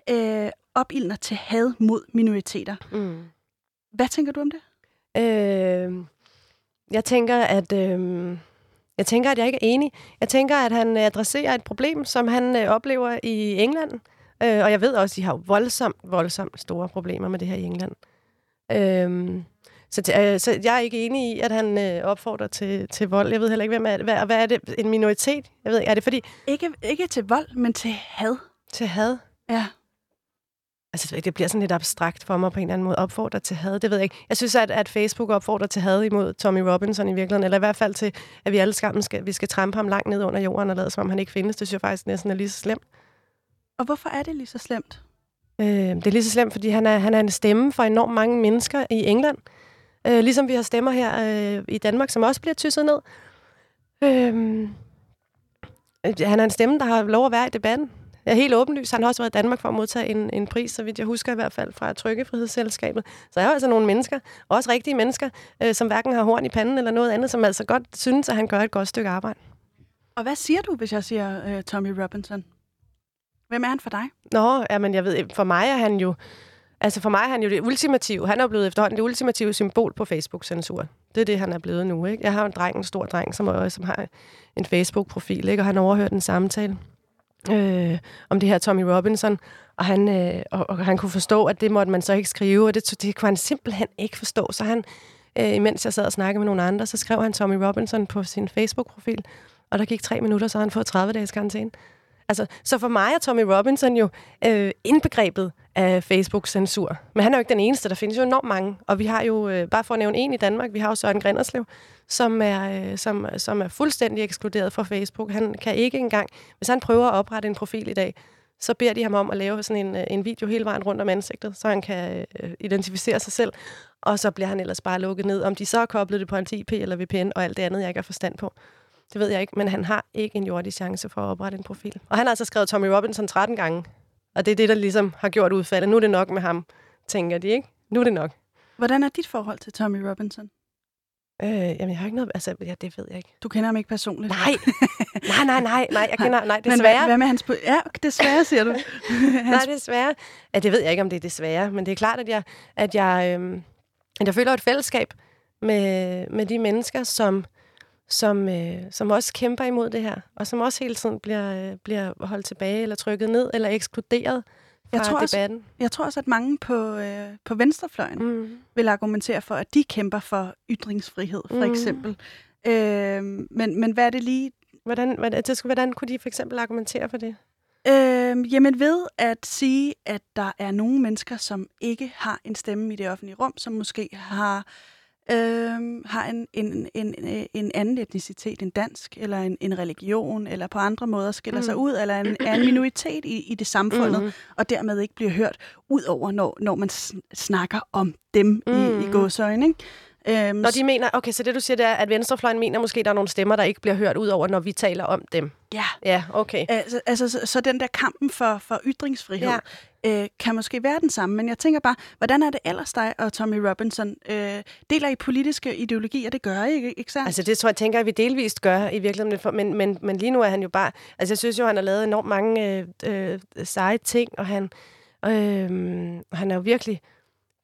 øh, opildner til had mod minoriteter. Mm. Hvad tænker du om det? Øh, jeg tænker, at... Øh jeg tænker, at jeg ikke er enig. Jeg tænker, at han adresserer et problem, som han øh, oplever i England. Øh, og jeg ved også, at de har voldsomt, voldsomt store problemer med det her i England. Øh, så, øh, så jeg er ikke enig i, at han øh, opfordrer til, til vold. Jeg ved heller ikke, hvem er, hvad, hvad er det? En minoritet? Jeg ved ikke, er det fordi... Ikke, ikke til vold, men til had. Til had? Ja. Altså, det bliver sådan lidt abstrakt for mig på en eller anden måde. Opfordrer til had, det ved jeg ikke. Jeg synes, at, at Facebook opfordrer til had imod Tommy Robinson i virkeligheden, eller i hvert fald til, at vi alle sammen skal, vi skal trampe ham langt ned under jorden og lade som om han ikke findes. Det synes jeg faktisk næsten er lige så slemt. Og hvorfor er det lige så slemt? Øh, det er lige så slemt, fordi han er, han er en stemme for enormt mange mennesker i England. Øh, ligesom vi har stemmer her øh, i Danmark, som også bliver tysset ned. Øh, han er en stemme, der har lov at være i debatten. Jeg er helt åbenlyst. Han har også været i Danmark for at modtage en, en pris, så vidt jeg husker i hvert fald, fra Trykkefrihedsselskabet. Så jeg har altså nogle mennesker, også rigtige mennesker, øh, som hverken har horn i panden eller noget andet, som altså godt synes, at han gør et godt stykke arbejde. Og hvad siger du, hvis jeg siger uh, Tommy Robinson? Hvem er han for dig? Nå, jamen jeg ved, for mig er han jo... Altså for mig er han jo det ultimative. Han er blevet efterhånden det ultimative symbol på Facebook-censur. Det er det, han er blevet nu. Ikke? Jeg har en dreng, en stor dreng, som, også, som har en Facebook-profil, ikke? og han overhørte en samtale øh, om det her Tommy Robinson, og han, øh, og, og han kunne forstå, at det måtte man så ikke skrive, og det, det kunne han simpelthen ikke forstå. Så han, øh, imens jeg sad og snakkede med nogle andre, så skrev han Tommy Robinson på sin Facebook-profil, og der gik tre minutter, så han fået 30 dages karantæne. Altså, så for mig er Tommy Robinson jo øh, indbegrebet af Facebook-censur. Men han er jo ikke den eneste. Der findes jo enormt mange. Og vi har jo, øh, bare for at nævne en i Danmark, vi har jo Søren Grinderslev, som er, øh, som, som er fuldstændig ekskluderet fra Facebook. Han kan ikke engang, hvis han prøver at oprette en profil i dag, så beder de ham om at lave sådan en, øh, en video hele vejen rundt om ansigtet, så han kan øh, identificere sig selv. Og så bliver han ellers bare lukket ned. Om de så har koblet det på en IP eller VPN og alt det andet, jeg ikke har forstand på. Det ved jeg ikke, men han har ikke en jordisk chance for at oprette en profil. Og han har altså skrevet Tommy Robinson 13 gange. Og det er det, der ligesom har gjort udfaldet. Nu er det nok med ham, tænker de, ikke? Nu er det nok. Hvordan er dit forhold til Tommy Robinson? Øh, jamen, jeg har ikke noget... Altså, ja, det ved jeg ikke. Du kender ham ikke personligt? Nej, nej, nej, nej, nej, jeg kender... Nej, desværre. Men hvad, hvad med hans... Ja, desværre, siger du. hans... Nej, desværre. Ja, det ved jeg ikke, om det er desværre, men det er klart, at jeg, at jeg, øh, at jeg føler et fællesskab med, med de mennesker, som som, øh, som også kæmper imod det her, og som også hele tiden bliver, øh, bliver holdt tilbage, eller trykket ned, eller ekskluderet fra jeg tror debatten. Også, jeg tror også, at mange på, øh, på venstrefløjen mm. vil argumentere for, at de kæmper for ytringsfrihed, for mm. eksempel. Øh, men, men hvad er det lige... Hvordan, hvordan, skulle, hvordan kunne de for eksempel argumentere for det? Øh, jamen ved at sige, at der er nogle mennesker, som ikke har en stemme i det offentlige rum, som måske har øh, har en, en, en, en anden etnicitet end dansk, eller en, en religion, eller på andre måder skiller mm. sig ud, eller en, er en minoritet i, i det samfundet, mm. og dermed ikke bliver hørt ud over, når, når man snakker om dem mm. i, i mm. gåsøjne. Ikke? Øhm, når de mener, okay, så det du siger, det er, at venstrefløjen mener måske, der er nogle stemmer, der ikke bliver hørt ud over, når vi taler om dem. Ja. Ja, okay. Altså, altså så, så den der kampen for, for ytringsfrihed ja. øh, kan måske være den samme, men jeg tænker bare, hvordan er det ellers dig og Tommy Robinson? Øh, deler I politiske ideologier? Det gør I, ikke, ikke sandt? Altså det tror jeg, tænker jeg, vi delvist gør i virkeligheden, men, men, men lige nu er han jo bare, altså jeg synes jo, han har lavet enormt mange øh, øh, seje ting, og han, øh, han er jo virkelig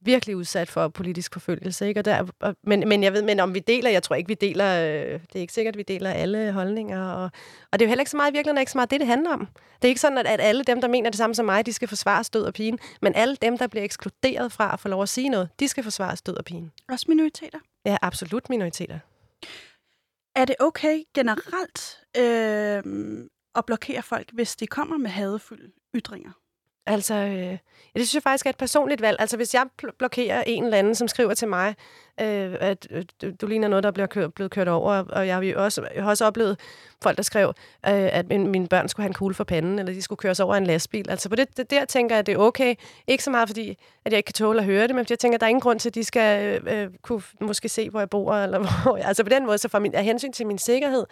virkelig udsat for politisk forfølgelse. Ikke? Og der, og, men, men jeg ved, men om vi deler, jeg tror ikke, vi deler, øh, det er ikke sikkert, at vi deler alle holdninger. Og, og det er jo heller ikke så meget i virkeligheden, ikke så meget det, det handler om. Det er ikke sådan, at, at alle dem, der mener det samme som mig, de skal forsvare stød og pine, men alle dem, der bliver ekskluderet fra at få lov at sige noget, de skal forsvare stød og pine. Også minoriteter? Ja, absolut minoriteter. Er det okay generelt øh, at blokere folk, hvis de kommer med hadefulde ytringer? Altså, øh, ja, det synes jeg faktisk er et personligt valg. Altså, hvis jeg blokerer en eller anden, som skriver til mig, øh, at øh, du ligner noget, der bliver kørt, blevet kørt over, og jeg har, også, jeg har også oplevet folk, der skrev, øh, at min, mine børn skulle have en kugle for panden, eller de skulle køres over en lastbil. Altså, på det, det der tænker jeg, at det er okay. Ikke så meget, fordi at jeg ikke kan tåle at høre det, men jeg tænker, at der er ingen grund til, at de skal øh, øh kunne måske se, hvor jeg bor, eller hvor jeg, Altså, på den måde, så for min, af hensyn til min sikkerhed.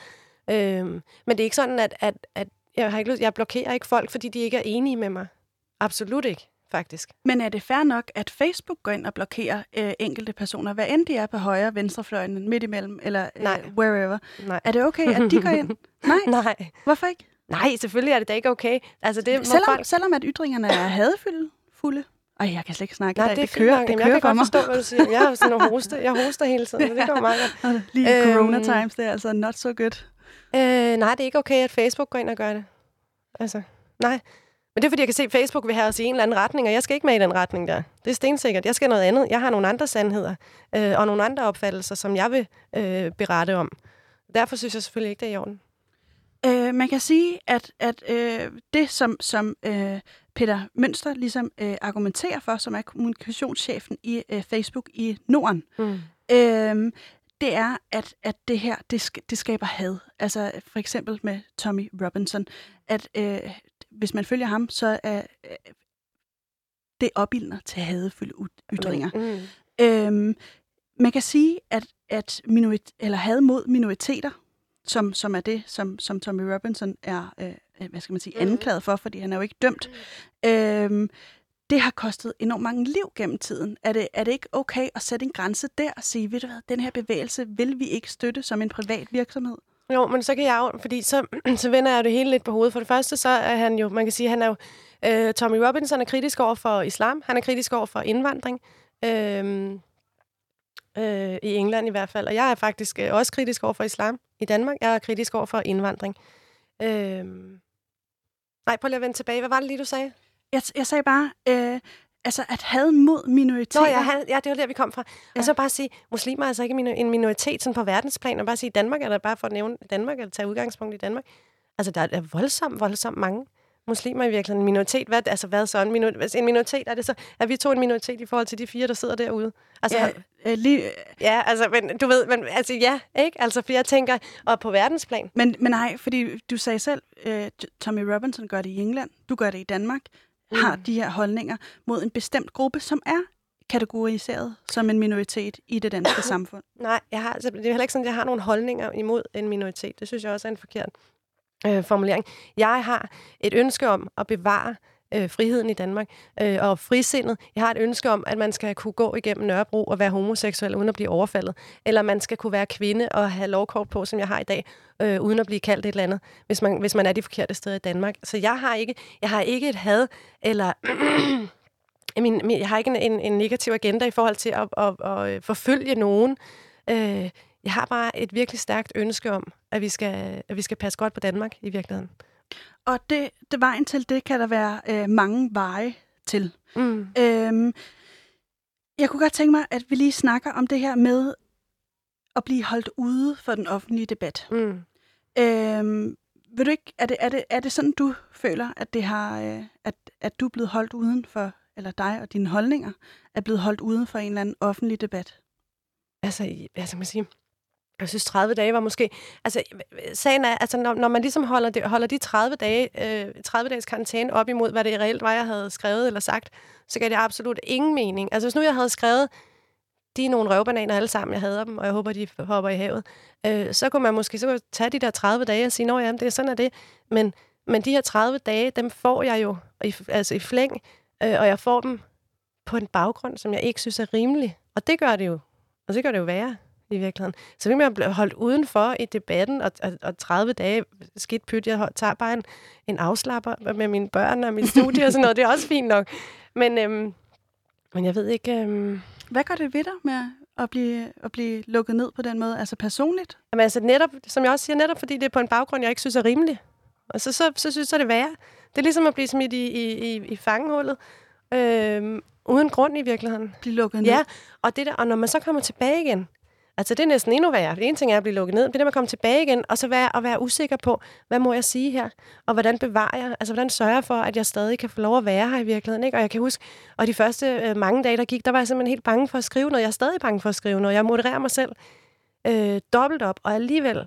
Øh, men det er ikke sådan, at, at, at jeg, har ikke lyst, jeg blokerer ikke folk, fordi de ikke er enige med mig. Absolut ikke, faktisk. Men er det fair nok, at Facebook går ind og blokerer øh, enkelte personer, hvad end de er på højre, venstrefløjen, midt imellem, eller øh, Nej. wherever? Nej. Er det okay, at de går ind? Nej? Nej. Hvorfor ikke? Nej, selvfølgelig er det da ikke okay. Altså, det selvom, folk... selvom at ytringerne er hadefulde, fulde? Ej, jeg kan slet ikke snakke Nej, det, det, kører, det kører jeg for mig. Kan godt forstå, hvad du siger. Jeg har sådan en hoste. Jeg hoster hele tiden, det går meget godt. Lige øhm, corona times, det er altså not so good. Øh, nej, det er ikke okay, at Facebook går ind og gør det. Altså, nej. Men det er, fordi jeg kan se, at Facebook vil have os i en eller anden retning, og jeg skal ikke med i den retning der. Det er stensikkert. Jeg skal noget andet. Jeg har nogle andre sandheder, øh, og nogle andre opfattelser, som jeg vil øh, berette om. Derfor synes jeg selvfølgelig ikke, det er i orden. Øh, man kan sige, at, at øh, det, som, som øh, Peter Mønster ligesom øh, argumenterer for, som er kommunikationschefen i øh, Facebook i Norden, mm. øh, det er, at, at det her, det, det skaber had. Altså for eksempel med Tommy Robinson, at øh, hvis man følger ham, så er øh, det opildner til hadefulde ytringer. Mm. Øhm, man kan sige, at, at minorit, eller had mod minoriteter, som, som er det, som, som Tommy Robinson er øh, hvad skal man sige, mm. anklaget for, fordi han er jo ikke dømt. Mm. Øhm, det har kostet enormt mange liv gennem tiden. Er det, er det ikke okay at sætte en grænse der og sige, ved du hvad, den her bevægelse vil vi ikke støtte som en privat virksomhed? Jo, men så kan jeg jo, fordi så, så vender jeg det hele lidt på hovedet. For det første, så er han jo, man kan sige, han er jo, øh, Tommy Robinson er kritisk over for islam, han er kritisk over for indvandring, øh, øh, i England i hvert fald, og jeg er faktisk øh, også kritisk over for islam i Danmark, jeg er kritisk over for indvandring. Øh, nej, prøv lige at vende tilbage. Hvad var det lige, du sagde? Jeg, jeg sagde bare, øh, altså at have mod minoriteter. Nå ja, han, ja, det var der, vi kom fra. Ja. Og så bare sige, muslimer er altså ikke en minoritet sådan på verdensplan, og bare sige, Danmark er der bare for at nævne Danmark, eller tage udgangspunkt i Danmark. Altså, der er voldsomt, voldsomt mange muslimer i virkeligheden. En minoritet, hvad, altså hvad så? En, minor, en minoritet, er det så, er vi to en minoritet i forhold til de fire, der sidder derude? Altså, ja, øh, lige, ja, altså, men du ved, men, altså ja, ikke? Altså, for jeg tænker, og på verdensplan. Men, men nej, fordi du sagde selv, uh, Tommy Robinson gør det i England, du gør det i Danmark mm. har de her holdninger mod en bestemt gruppe, som er kategoriseret som en minoritet i det danske samfund? Nej, jeg har, altså, det er heller ikke sådan, at jeg har nogle holdninger imod en minoritet. Det synes jeg også er en forkert øh, formulering. Jeg har et ønske om at bevare øh, friheden i Danmark øh, og frisindet. Jeg har et ønske om, at man skal kunne gå igennem Nørrebro og være homoseksuel uden at blive overfaldet. Eller man skal kunne være kvinde og have lovkort på, som jeg har i dag, øh, uden at blive kaldt et eller andet, hvis man, hvis man er de forkerte steder i Danmark. Så jeg har ikke, jeg har ikke et had eller... min, jeg har ikke en, en, en negativ agenda i forhold til at, at, at, at forfølge nogen. Øh, jeg har bare et virkelig stærkt ønske om, at vi skal, at vi skal passe godt på Danmark i virkeligheden. Og det, det vejen til det kan der være øh, mange veje til. Mm. Øhm, jeg kunne godt tænke mig, at vi lige snakker om det her med at blive holdt ude for den offentlige debat. Mm. Øhm, vil du ikke, er, det, er, det, er det sådan, du føler, at, det har, øh, at, at du er blevet holdt uden for, eller dig og dine holdninger, er blevet holdt uden for en eller anden offentlig debat? Altså, hvad skal man sige? Jeg synes, 30 dage var måske... Altså, sagen er, altså, når, når man ligesom holder, det, holder de 30 dage, øh, 30 dages karantæne op imod, hvad det reelt var, jeg havde skrevet eller sagt, så gav det absolut ingen mening. Altså, hvis nu jeg havde skrevet, de er nogle røvbananer alle sammen, jeg hader dem, og jeg håber, de hopper i havet, øh, så kunne man måske så kunne tage de der 30 dage og sige, nå ja, det er sådan er det. Men, men de her 30 dage, dem får jeg jo i, altså i flæng, øh, og jeg får dem på en baggrund, som jeg ikke synes er rimelig. Og det gør det jo. Og det gør det jo værre i virkeligheden. Så med at blive holdt udenfor i debatten, og, og, og 30 dage skidt pyt, jeg tager bare en, en afslapper med mine børn og min studie og sådan noget, det er også fint nok. Men, øhm, men jeg ved ikke... Øhm... Hvad gør det ved dig med at blive, at blive lukket ned på den måde, altså personligt? Jamen altså netop, som jeg også siger, netop fordi det er på en baggrund, jeg ikke synes er rimelig. Og så, så, så synes jeg, det er værre. Det er ligesom at blive smidt i, i, i, i fangehullet. Øhm, uden grund i virkeligheden. Blive lukket ned. Ja, og, det der, og når man så kommer tilbage igen, Altså, det er næsten endnu værre. En ting er at blive lukket ned, det er det, at komme tilbage igen, og så være, at være usikker på, hvad må jeg sige her? Og hvordan bevarer jeg? Altså, hvordan sørger jeg for, at jeg stadig kan få lov at være her i virkeligheden? Ikke? Og jeg kan huske, og de første øh, mange dage, der gik, der var jeg simpelthen helt bange for at skrive noget. Jeg er stadig bange for at skrive noget. Jeg modererer mig selv øh, dobbelt op, og alligevel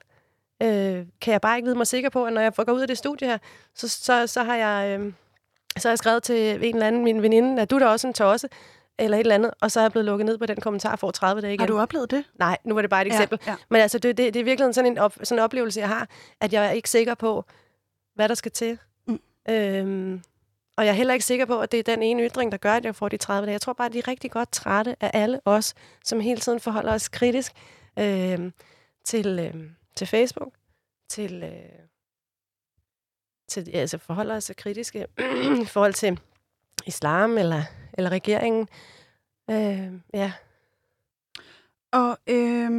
øh, kan jeg bare ikke vide mig sikker på, at når jeg får ud af det studie her, så, så, så har jeg... Øh, så har jeg skrevet til en eller anden, min veninde, at du er da også en tosse eller et eller andet, og så er jeg blevet lukket ned på den kommentar for 30 dage igen. Har du oplevet det? Nej, nu var det bare et eksempel. Ja, ja. Men altså, det, det, det er virkelig sådan en, op, sådan en oplevelse, jeg har, at jeg er ikke sikker på, hvad der skal til. Mm. Øhm, og jeg er heller ikke sikker på, at det er den ene ytring, der gør, at jeg får de 30 dage. Jeg tror bare, at de er rigtig godt trætte af alle os, som hele tiden forholder os kritisk øhm, til, øhm, til Facebook, til, øh, til altså forholder os kritiske i forhold til islam eller eller regeringen. Øh, ja. Og øh,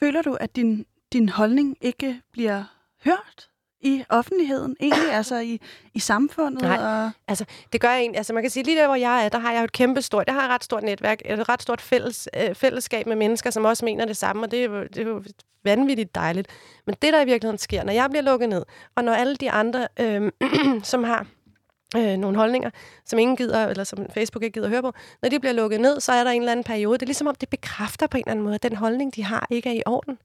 føler du, at din, din holdning ikke bliver hørt i offentligheden, egentlig, altså i, i samfundet? Nej, og... altså det gør jeg egentlig. Altså man kan sige, lige der, hvor jeg er, der har jeg jo et kæmpe stort, jeg har et ret stort netværk, et ret stort fælles, øh, fællesskab med mennesker, som også mener det samme, og det er, jo, det er jo vanvittigt dejligt. Men det, der i virkeligheden sker, når jeg bliver lukket ned, og når alle de andre, øh, som har øh, nogle holdninger, som ingen gider, eller som Facebook ikke gider at høre på. Når de bliver lukket ned, så er der en eller anden periode. Det er ligesom om, det bekræfter på en eller anden måde, at den holdning, de har, ikke er i orden.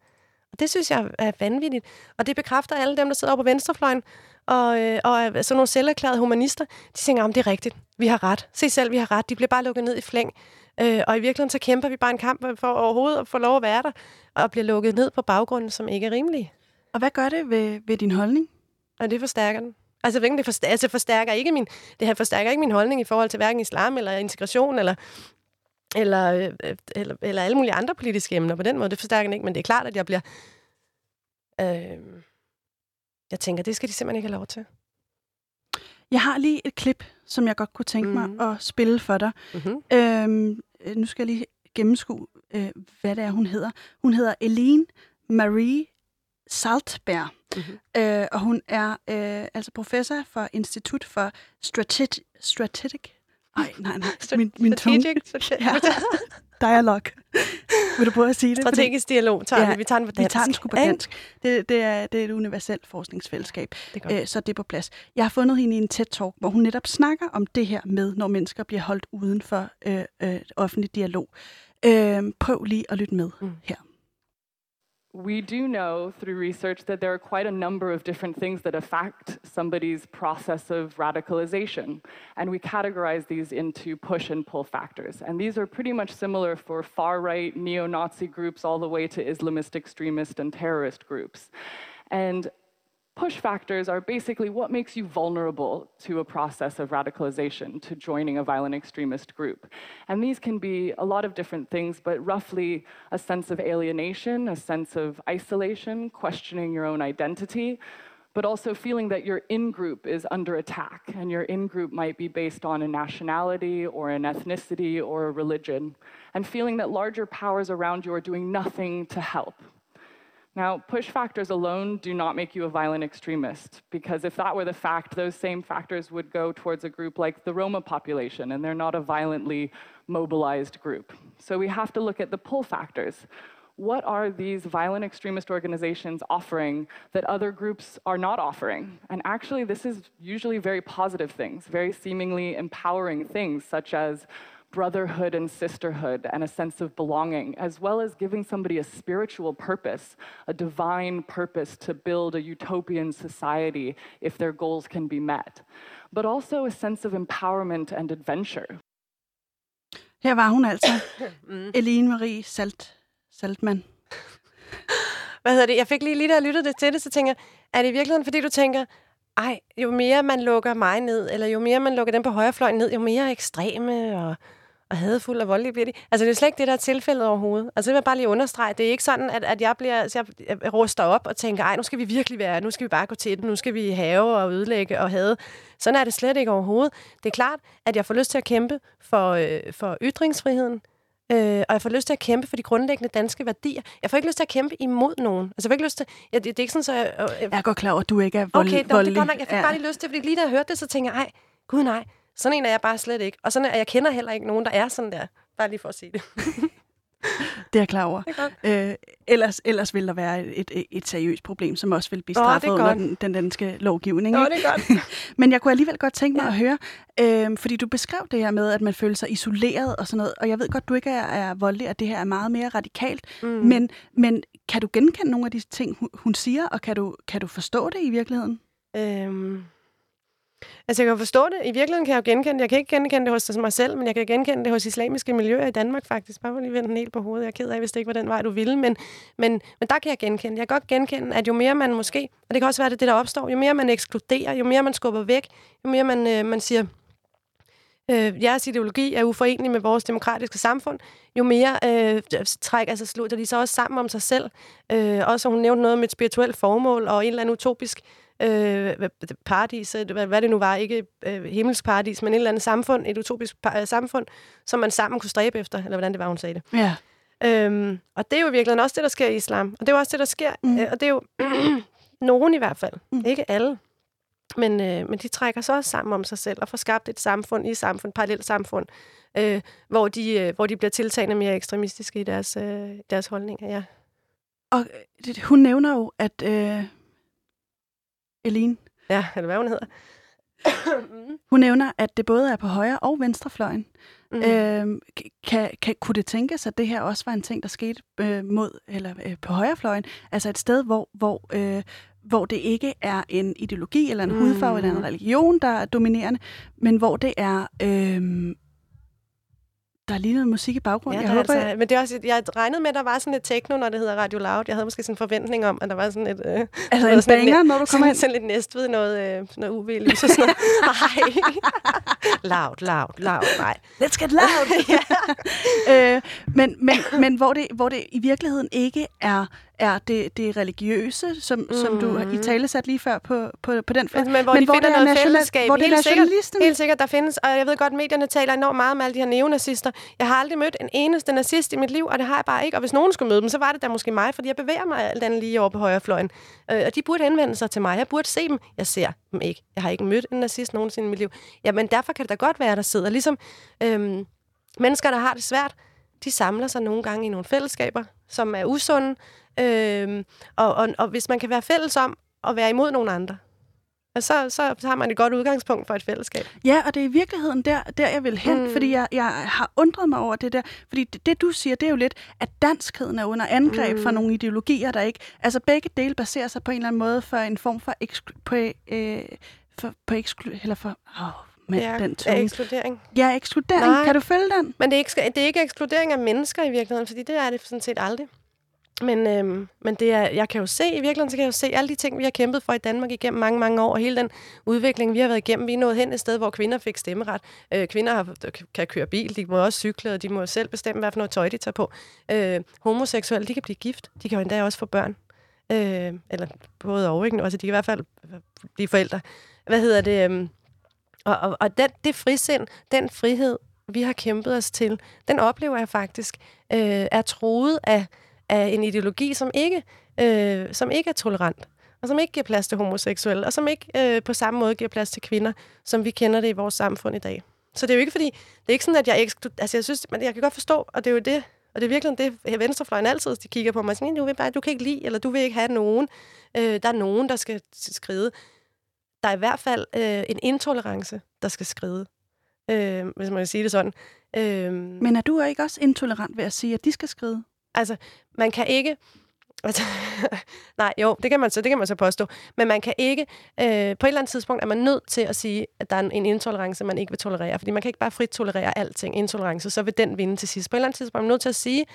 Og det synes jeg er vanvittigt. Og det bekræfter alle dem, der sidder på venstrefløjen, og, øh, og sådan nogle selverklærede humanister. De tænker, om det er rigtigt. Vi har ret. Se selv, vi har ret. De bliver bare lukket ned i flæng. Øh, og i virkeligheden, så kæmper vi bare en kamp for overhovedet at få lov at være der, og bliver lukket ned på baggrunden, som ikke er rimelig. Og hvad gør det ved, ved din holdning? Og det forstærker den. Altså, det forstærker, altså forstærker ikke min, det her forstærker ikke min holdning i forhold til hverken islam eller integration eller, eller, øh, eller, eller alle mulige andre politiske emner på den måde. Det forstærker den ikke, men det er klart, at jeg bliver Øh, jeg tænker, det skal de simpelthen ikke have lov til. Jeg har lige et klip, som jeg godt kunne tænke mm. Mhm. mig at spille for dig. Mm-hmm. Øhm, øh, nu skal jeg lige gennemskue, øh, hvad det er, hun hedder. Hun hedder Eline Marie Saltberg, Mhm. øh, og hun er øh, altså professor for Institut for Strategic... Strategic? Nej, nej, nej. Min, min tunge. Strategic, Ja. Dialog. Vil du prøve at sige det? Fordi Strategisk dialog. Tager Ja, vi. vi tager den på Vi dansk. tager den sgu på dansk. Det, det, er, det er et universelt forskningsfællesskab, Det øh, så det er på plads. Jeg har fundet hende i en TED-talk, hvor hun netop snakker om det her med, når mennesker bliver holdt uden for øh, øh, offentlig dialog. Øh, prøv lige at lytte med Mm. her. We do know through research that there are quite a number of different things that affect somebody's process of radicalization. And we categorize these into push and pull factors. And these are pretty much similar for far right neo Nazi groups all the way to Islamist extremist and terrorist groups. And push factors are basically what makes you vulnerable to a process of radicalization, to joining a violent extremist group. And these can be a lot of different things, but roughly a sense of alienation, a sense of isolation, questioning your own identity, but also feeling that your in group is under attack. And your in group might be based on a nationality or an ethnicity or a religion, and feeling that larger powers around you are doing nothing to help. Now, push factors alone do not make you a violent extremist, because if that were the fact, those same factors would go towards a group like the Roma population, and they're not a violently mobilized group. So we have to look at the pull factors. What are these violent extremist organizations offering that other groups are not offering? And actually, this is usually very positive things, very seemingly empowering things, such as brotherhood and sisterhood and a sense of belonging, as well as giving somebody a spiritual purpose, a divine purpose to build a utopian society if their goals can be met, but also a sense of empowerment and adventure. Her var hun altså, Eline Marie Salt, Saltmann. Hvad hedder det? Jeg fik lige, lige da jeg lyttede det til det, så tænker jeg, er det i virkeligheden, fordi du tænker, ej, jo mere man lukker mig ned, eller jo mere man lukker dem på højrefløjen ned, jo mere ekstreme og, og hadfulde og voldelige bliver de. Altså, det er slet ikke det, der er tilfældet overhovedet. Altså, det vil jeg bare lige understrege. Det er ikke sådan, at, at jeg, bliver, så jeg, jeg ruster op og tænker, ej, nu skal vi virkelig være, nu skal vi bare gå til den, nu skal vi have og ødelægge og hade. Sådan er det slet ikke overhovedet. Det er klart, at jeg får lyst til at kæmpe for, øh, for ytringsfriheden, Øh, og jeg får lyst til at kæmpe for de grundlæggende danske værdier. Jeg får ikke lyst til at kæmpe imod nogen. Altså, jeg får ikke lyst til... Ja, det, det er ikke sådan, så... Jeg, øh, Jeg er godt klar over, at du ikke er vold, okay, nå, det voldelig. er godt nok. Jeg fik ja. bare lige lyst til, fordi lige da jeg hørte det, så tænker jeg, ej, gud nej, sådan en er jeg bare slet ikke. Og sådan er, jeg kender heller ikke nogen, der er sådan der. Bare lige for at sige det. Det er jeg klar over. Er. Øh, ellers, ellers vil der være et, et, et seriøst problem, som også vil blive straffet under den, den danske lovgivning. Nå, ikke? det er godt. Men jeg kunne alligevel godt tænke mig Ja. at høre, øh, fordi du beskrev det her med, at man føler sig isoleret og sådan noget, og jeg ved godt, du ikke er, er voldelig, at det her er meget mere radikalt, Mm. men, men kan du genkende nogle af de ting, hun, hun siger, og kan du, kan du forstå det i virkeligheden? Øhm. Altså, jeg kan forstå det. I virkeligheden kan jeg jo genkende det. Jeg kan ikke genkende det hos mig selv, men jeg kan genkende det hos islamiske miljøer i Danmark, faktisk. Bare for lige vende den helt på hovedet. Jeg er ked af, hvis det ikke var den vej, du ville. Men, men, men der kan jeg genkende. Jeg kan godt genkende, at jo mere man måske, og det kan også være det, det der opstår, jo mere man ekskluderer, jo mere man skubber væk, jo mere man, øh, man siger, øh, jeres ideologi er uforenelig med vores demokratiske samfund, jo mere øh, træk, altså slutter de så også sammen om sig selv. Øh, også hun nævnte noget med et spirituelt formål og en eller anden utopisk øh, paradis, øh, hvad, hvad det nu var, ikke øh, himmelsk paradis, men et eller andet samfund, et utopisk øh, samfund, som man sammen kunne stræbe efter, eller hvordan det var, hun sagde det. Ja. Øhm, og det er jo virkelig også det, der sker i islam. Og det er jo også det, der sker. Mm. Øh, og det er jo nogen i hvert fald. Mm. Ikke alle. Men, øh, men de trækker sig også sammen om sig selv og får skabt et samfund i samfund, parallelt samfund, øh, hvor, de, øh, hvor de bliver tiltagende mere ekstremistiske i deres, øh, deres holdninger. Ja. Og øh, det- hun nævner jo, at øh, Eline, ja, eller hvad hun hedder. mm. hun nævner, at det både er på højre og venstrefløjen. Mm. Mm. Øh, kan, kan, kunne det tænkes, at det her også var en ting, der skete øh, mod eller øh, på højrefløjen? Altså et sted, hvor, hvor, øh, hvor det ikke er en ideologi eller en Mm. hudfarve eller en religion, der er dominerende, men hvor det er... Øh, der er lige noget musik i baggrunden. Ja, jeg håber, er altså, men det er også, jeg regnede med, at der var sådan et techno, når det hedder Radio Loud. Jeg havde måske sådan en forventning om, at der var sådan et... Øh, altså en banger, når du kommer ind. sådan lidt næstved, noget, øh, noget UV-lys og sådan noget. Nej. loud, loud, loud, nej. Let's get loud! øh, men, men, men hvor, det, hvor det i virkeligheden ikke er, er det, det religiøse, som, mm. som du i tale sat lige før på, på, på den front. Men, men hvor men de hvor finder noget fællesskab. Hvor det helt er sikkert, helt sikkert, der findes, og jeg ved godt, medierne taler enormt meget om alle de her neonazister. Jeg har aldrig mødt en eneste nazist i mit liv, og det har jeg bare ikke. Og hvis nogen skulle møde dem, så var det da måske mig, fordi jeg bevæger mig alt andet lige over på højrefløjen. Øh, og de burde henvende sig til mig. Jeg burde se dem. Jeg ser dem ikke. Jeg har ikke mødt en nazist nogensinde i mit liv. Jamen derfor kan det da godt være, der sidder ligesom øhm, mennesker, der har det svært, de samler sig nogle gange i nogle fællesskaber, som er usunde, øhm, og, og, og hvis man kan være fælles om at være imod nogle andre, så, så, så har man et godt udgangspunkt for et fællesskab. Ja, og det er i virkeligheden der, der jeg vil hen, mm. fordi jeg, jeg har undret mig over det der. Fordi det, det, du siger, det er jo lidt, at danskheden er under angreb mm. fra nogle ideologier, der ikke... Altså begge dele baserer sig på en eller anden måde for en form for... Eksklu, på, øh, for, på eksklu, eller for... Oh, med ja, den tunge. ekskludering. Ja, ekskludering. Nej. Kan du følge den? Men det er, ikke, det er ikke ekskludering af mennesker i virkeligheden, fordi det er det sådan set aldrig. Men, øhm, men det er, jeg kan jo se, i virkeligheden så kan jeg jo se alle de ting, vi har kæmpet for i Danmark igennem mange, mange år, og hele den udvikling, vi har været igennem. Vi er nået hen et sted, hvor kvinder fik stemmeret. Øh, kvinder har, kan køre bil, de må også cykle, og de må selv bestemme, hvad for noget tøj de tager på. Øh, homoseksuelle, de kan blive gift. De kan jo endda også få børn. Øh, eller både og, ikke? Altså, de kan i hvert fald blive forældre. Hvad hedder det? Øh, og, og, og den, det frisind, den frihed, vi har kæmpet os til, den oplever jeg faktisk øh, er troet af, af en ideologi, som ikke, øh, som ikke er tolerant, og som ikke giver plads til homoseksuelle, og som ikke øh, på samme måde giver plads til kvinder, som vi kender det i vores samfund i dag. Så det er jo ikke fordi, det er ikke sådan, at jeg ekskluderer, altså jeg synes, men jeg kan godt forstå, og det er jo det, og det er virkelig det, venstrefløjen altid de kigger på mig, sådan, du, vil bare, du kan ikke lide, eller du vil ikke have nogen, øh, der er nogen, der skal skride der er i hvert fald øh, en intolerance, der skal skride, øh, hvis man kan sige det sådan. Øh, Men er du ikke også intolerant ved at sige, at de skal skride? Altså, man kan ikke... Altså, nej, jo, det kan man så, det kan man så påstå. Men man kan ikke... Øh, på et eller andet tidspunkt er man nødt til at sige, at der er en intolerance, man ikke vil tolerere. Fordi man kan ikke bare frit tolerere alting, intolerance, så vil den vinde til sidst. På et eller andet tidspunkt er man nødt til at sige,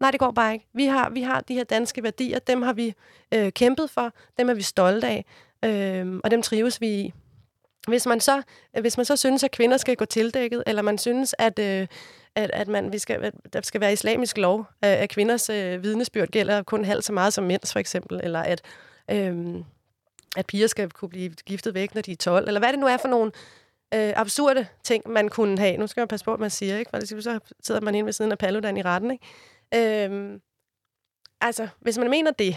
nej, det går bare ikke. Vi har, vi har de her danske værdier, dem har vi øh, kæmpet for, dem er vi stolte af øh, og dem trives vi i. Hvis man, så, hvis man så synes, at kvinder skal gå tildækket, eller man synes, at, øh, at, at man, vi skal, at der skal være islamisk lov, at kvinders øh, vidnesbyrd gælder kun halvt så meget som mænds, for eksempel, eller at, øh, at piger skal kunne blive giftet væk, når de er 12, eller hvad det nu er for nogle øh, absurde ting, man kunne have. Nu skal man passe på, hvad man siger, ikke? For så sidder man inde ved siden af Paludan i retten. Ikke? Øh, altså, hvis man mener det,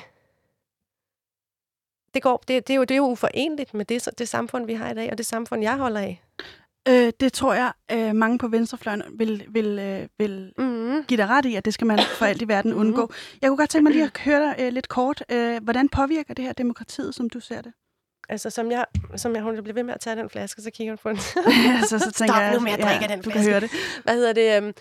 det, går, det, det, er jo, det er jo uforenligt med det, det samfund, vi har i dag, og det samfund, jeg holder af. Øh, det tror jeg, øh, mange på venstrefløjen vil, vil, øh, vil mm. give dig ret i, at det skal man for alt i verden mm-hmm. undgå. Jeg kunne godt tænke mig lige at høre dig øh, lidt kort. Øh, hvordan påvirker det her demokratiet, som du ser det? Altså, som jeg, som jeg, hun bliver ved med at tage den flaske, så kigger hun på den. altså, så tænker Stop jeg, nu med at drikke ja, den flaske. Du kan høre det. Hvad hedder det? Øh,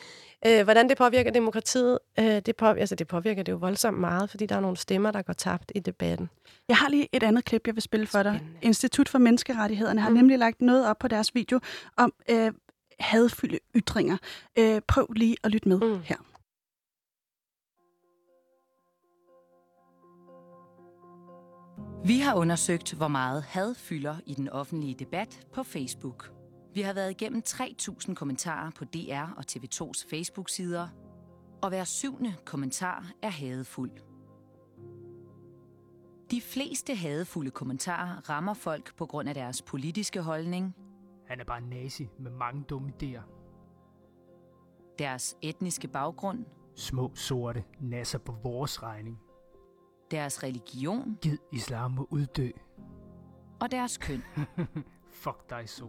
Øh, hvordan det påvirker demokratiet, øh, det, på, altså det påvirker det jo voldsomt meget, fordi der er nogle stemmer, der går tabt i debatten. Jeg har lige et andet klip, jeg vil spille for dig. Institut for Menneskerettighederne har mm. nemlig lagt noget op på deres video om øh, hadfylde ytringer. Øh, prøv lige at lytte med mm. her. Vi har undersøgt, hvor meget had fylder i den offentlige debat på Facebook. Vi har været igennem 3.000 kommentarer på DR og TV2's Facebook-sider, og hver syvende kommentar er hadefuld. De fleste hadefulde kommentarer rammer folk på grund af deres politiske holdning. Han er bare nazi med mange dumme idéer. Deres etniske baggrund. Små sorte nasser på vores regning. Deres religion. Gid islam må uddø. Og deres køn. Fuck dig så.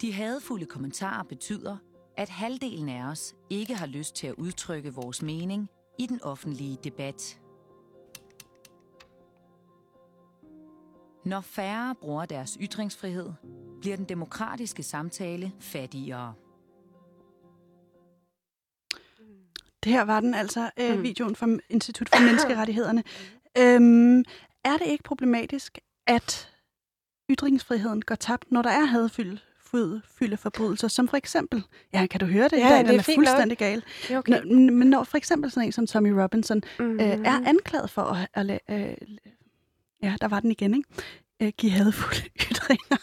De hadefulde kommentarer betyder, at halvdelen af os ikke har lyst til at udtrykke vores mening i den offentlige debat. Når færre bruger deres ytringsfrihed, bliver den demokratiske samtale fattigere. Det her var den altså, øh, mm. videoen fra Institut for Menneskerettighederne. øhm, er det ikke problematisk, at ytringsfriheden går tabt, når der er hadfyldt fylde forbrydelser, som for eksempel, ja, kan du høre det ja, i dag, den er, er fuldstændig nok. gal. Okay. Når, men når for eksempel sådan en som Tommy Robinson mm-hmm. øh, er anklaget for at, at øh, ja, der var den igen, ikke? Øh, give hadfulde ytringer.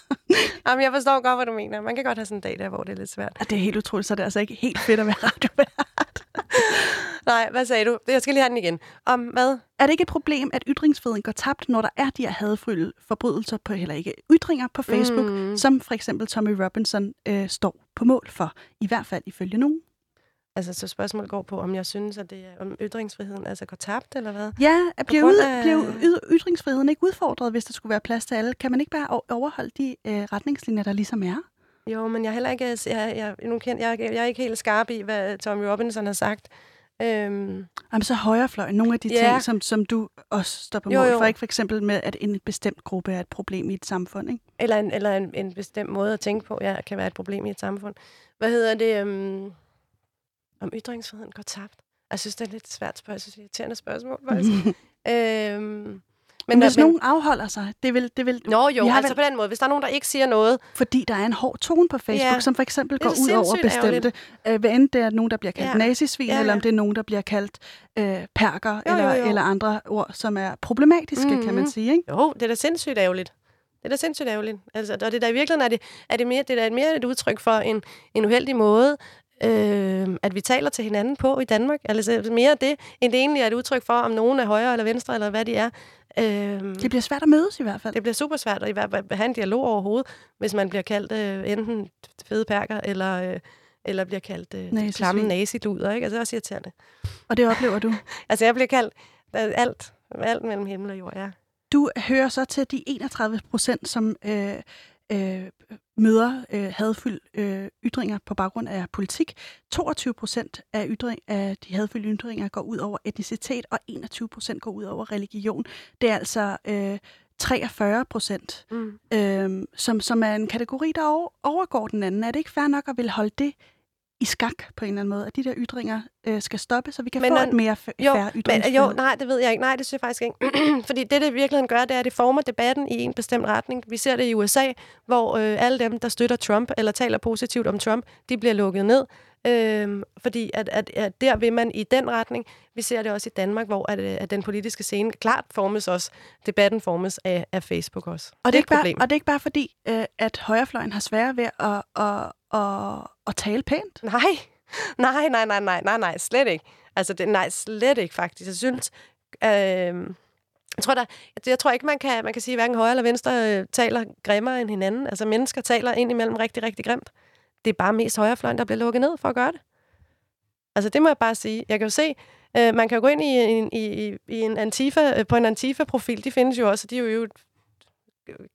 Jamen, jeg forstår godt, hvad du mener. Man kan godt have sådan en dag der, hvor det er lidt svært. Ja, det er helt utroligt, så det er altså ikke helt fedt at være radiovært. Nej, hvad sagde du? Jeg skal lige have den igen. Om hvad? Er det ikke et problem, at ytringsfriheden går tabt, når der er de her hadfulde forbrydelser på, eller ikke, ytringer på Facebook, Mm. som for eksempel Tommy Robinson øh, står på mål for, i hvert fald ifølge nogen? Altså, så spørgsmålet går på, om jeg synes, at det er, om ytringsfriheden altså går tabt, eller hvad? Ja, at bliver, ud, af- bliver ytringsfriheden ikke udfordret, hvis der skulle være plads til alle? Kan man ikke bare overholde de øh, retningslinjer, der ligesom er? Jo, men jeg er heller ikke, jeg, jeg, nu kend, jeg, jeg er ikke helt skarp i, hvad Tommy Robinson har sagt. Øhm, Jamen, så højrefløjen, nogle af de Ja. ting, som, som du også står på mål jo. for, ikke for eksempel med, at en bestemt gruppe er et problem i et samfund, ikke? eller en, eller en, en bestemt måde at tænke på, ja, kan være et problem i et samfund. Hvad hedder det? Øhm, om ytringsfriheden går tabt? Jeg synes, det er lidt svært spørgsmål. Jeg synes, det er et irriterende spørgsmål, faktisk. øhm, Men, hvis nogen afholder sig, det vil, det vil Nå jo, altså vel- på den måde. Hvis der er nogen, der ikke siger noget, fordi der er en hård tone på Facebook, Ja. som for eksempel er går ud over bestemte, øh, hvad end det er nogen, der bliver kaldt Ja. nazisvin, Ja, ja, eller om det er nogen, der bliver kaldt øh, perker, Jo, eller, jo, jo. eller andre ord, som er problematiske, mm-hmm. kan man Mhm. sige. Ikke? jo, det er da sindssygt ærgerligt. Det er da sindssygt ærgerligt. Altså, og det er da i virkeligheden er det, er det mere, det er da mere et udtryk for en, en uheldig måde, øh, at vi taler til hinanden på i Danmark. Altså er mere det, end det egentlig er et udtryk for, om nogen er højre eller venstre, eller hvad de er. Øh, Det bliver svært at mødes i hvert fald. det bliver super svært at i hvert fald have en dialog overhovedet, hvis man bliver kaldt øh, enten fede perker, eller, øh, eller bliver kaldt øh, klamme naziluder. Ikke? Altså, det er også irriterende. Og det oplever du. Altså, jeg bliver kaldt øh, alt, alt mellem himmel og jord, ja. Du hører så til de 31 procent, som øh, øh, møder øh, hadfyld øh, ytringer på baggrund af politik. 22 procent af, ytring, af de hadfyldte ytringer går ud over etnicitet, og 21 procent går ud over religion. Det er altså øh, 43 procent, Mm. øh, som, som er en kategori, der over, overgår den anden. Er det ikke fair nok at vil holde det i skak på en eller anden måde, at de der ytringer øh, skal stoppe, så vi kan Men få når- et mere Jo, fair men, ytringsfrihed? jo, nej, det ved jeg ikke. Nej, det synes jeg faktisk ikke. Fordi det, det i virkeligheden gør, det er, at det former debatten i en bestemt retning. Vi ser det i USA, hvor øh, alle dem, der støtter Trump, eller taler positivt om Trump, de bliver lukket ned. Øh, fordi at, at, at der vil man i den retning. Vi ser det også i Danmark, hvor at, øh, at den politiske scene klart formes også. Debatten formes af, af Facebook også. Og det, det er ikke bare, og det er ikke bare fordi, øh, at højrefløjen har svære ved at, at, at, at tale pænt. Nej, nej, nej, nej, nej, nej, nej, slet ikke. Altså, det, nej, slet ikke faktisk. Jeg synes, øh, jeg tror, der, jeg, jeg tror ikke, man kan, man kan sige, at hverken højre eller venstre øh, taler grimmere end hinanden. Altså, mennesker taler indimellem rigtig, rigtig grimt. Det er bare mest højrefløjen, der bliver lukket ned for at gøre det. Altså, det må jeg bare sige. Jeg kan jo se, øh, man kan jo gå ind i en, i, i, i en Antifa, øh, på en Antifa-profil. De findes jo også, og de er jo, jo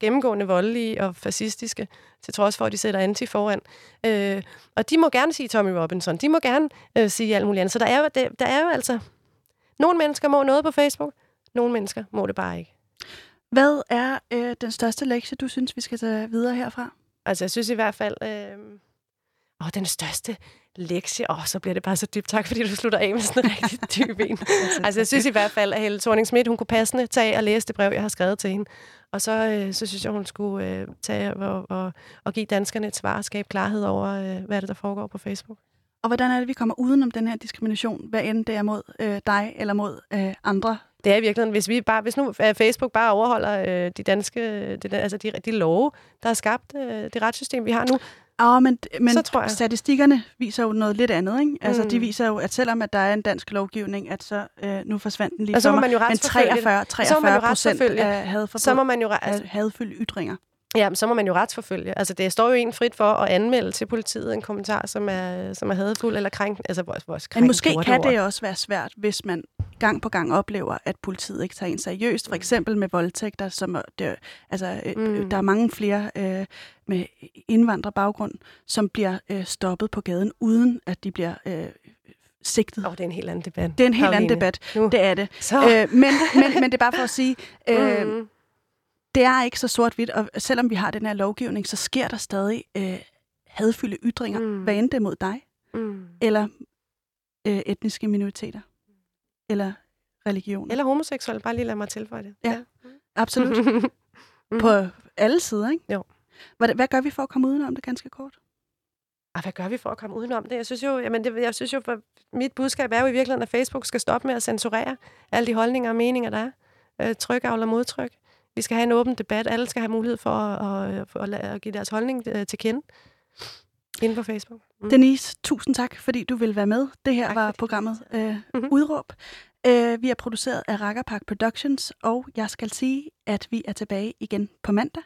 gennemgående voldelige og fascistiske, til trods for, at de sætter anti foran. Øh, og de må gerne sige Tommy Robinson. De må gerne øh, sige alt muligt andet. Så der er, jo, der, der er jo altså... Nogle mennesker må noget på Facebook, nogle mennesker må det bare ikke. Hvad er øh, den største lektie, du synes, vi skal tage videre herfra? Altså, jeg synes i hvert fald... Øh, åh, den største lektie. Åh, så bliver det bare så dybt. Tak, fordi du slutter af med sådan en rigtig dyb en. altså, jeg synes i hvert fald, at Helle thorning Schmidt, hun kunne passende tage og læse det brev, jeg har skrevet til hende. Og så, øh, så synes jeg, hun skulle øh, tage og, og, og give danskerne et svar og skabe klarhed over, øh, hvad det, der foregår på Facebook. Og hvordan er det, vi kommer udenom den her diskrimination, hvad end det er mod øh, dig eller mod øh, andre? Det er i virkeligheden, hvis, vi bare, hvis nu øh, Facebook bare overholder øh, de danske, de, altså de, de love, der har skabt øh, det retssystem, vi har nu, Oh, men men Så tror jeg. statistikkerne viser jo noget lidt andet. Ikke? Altså, Mm. De viser jo, at selvom at der er en dansk lovgivning, at så øh, nu forsvandt den lige Og så må man jo men retsforfølge det. 43, Så må man jo 43 procent af hadforbud, så må man jo... Altså, hadfulde ytringer. Ja, så må man jo retsforfølge. Altså, det står jo en frit for at anmelde til politiet en kommentar, som er, som er hadfuld eller krænkende. Altså, vores, vores Men måske krænkende kan det også være svært, hvis man gang på gang oplever, at politiet ikke tager en seriøst. For eksempel med voldtægter, som det, altså, mm. Mm. der er mange flere øh, med indvandrerbaggrund, som bliver øh, stoppet på gaden, uden at de bliver øh, sigtet. Åh, det er en helt anden debat. Det er en helt anden debat, Nu. det er det. Øh, men, men, men det er bare for at sige, øh, mm. Det er ikke så sort-hvidt, og selvom vi har den her lovgivning, så sker der stadig øh, hadfulde ytringer, Mm. hvad end det er mod dig, Mm. eller øh, etniske minoriteter, eller religion. Eller homoseksuel, bare lige lad mig tilføje det. Ja. Absolut. Mm. På alle sider, ikke? Jo. Hvad, hvad gør vi for at komme udenom det ganske kort? Og hvad gør vi for at komme udenom det? Jeg synes jo, jamen det, jeg synes jo for mit budskab er jo i virkeligheden, at Facebook skal stoppe med at censurere alle de holdninger og meninger, der er. Øh, tryk, og modtryk. Vi skal have en åben debat. Alle skal have mulighed for at, at, at, at, give deres holdning øh, til kende. Inde på Facebook. Mm. Denise, tusind tak, fordi du ville være med. Det her Tak, var programmet øh, Mhm. Udråb. Øh, vi er produceret af Rakkerpark Productions, og jeg skal sige, at vi er tilbage igen på mandag.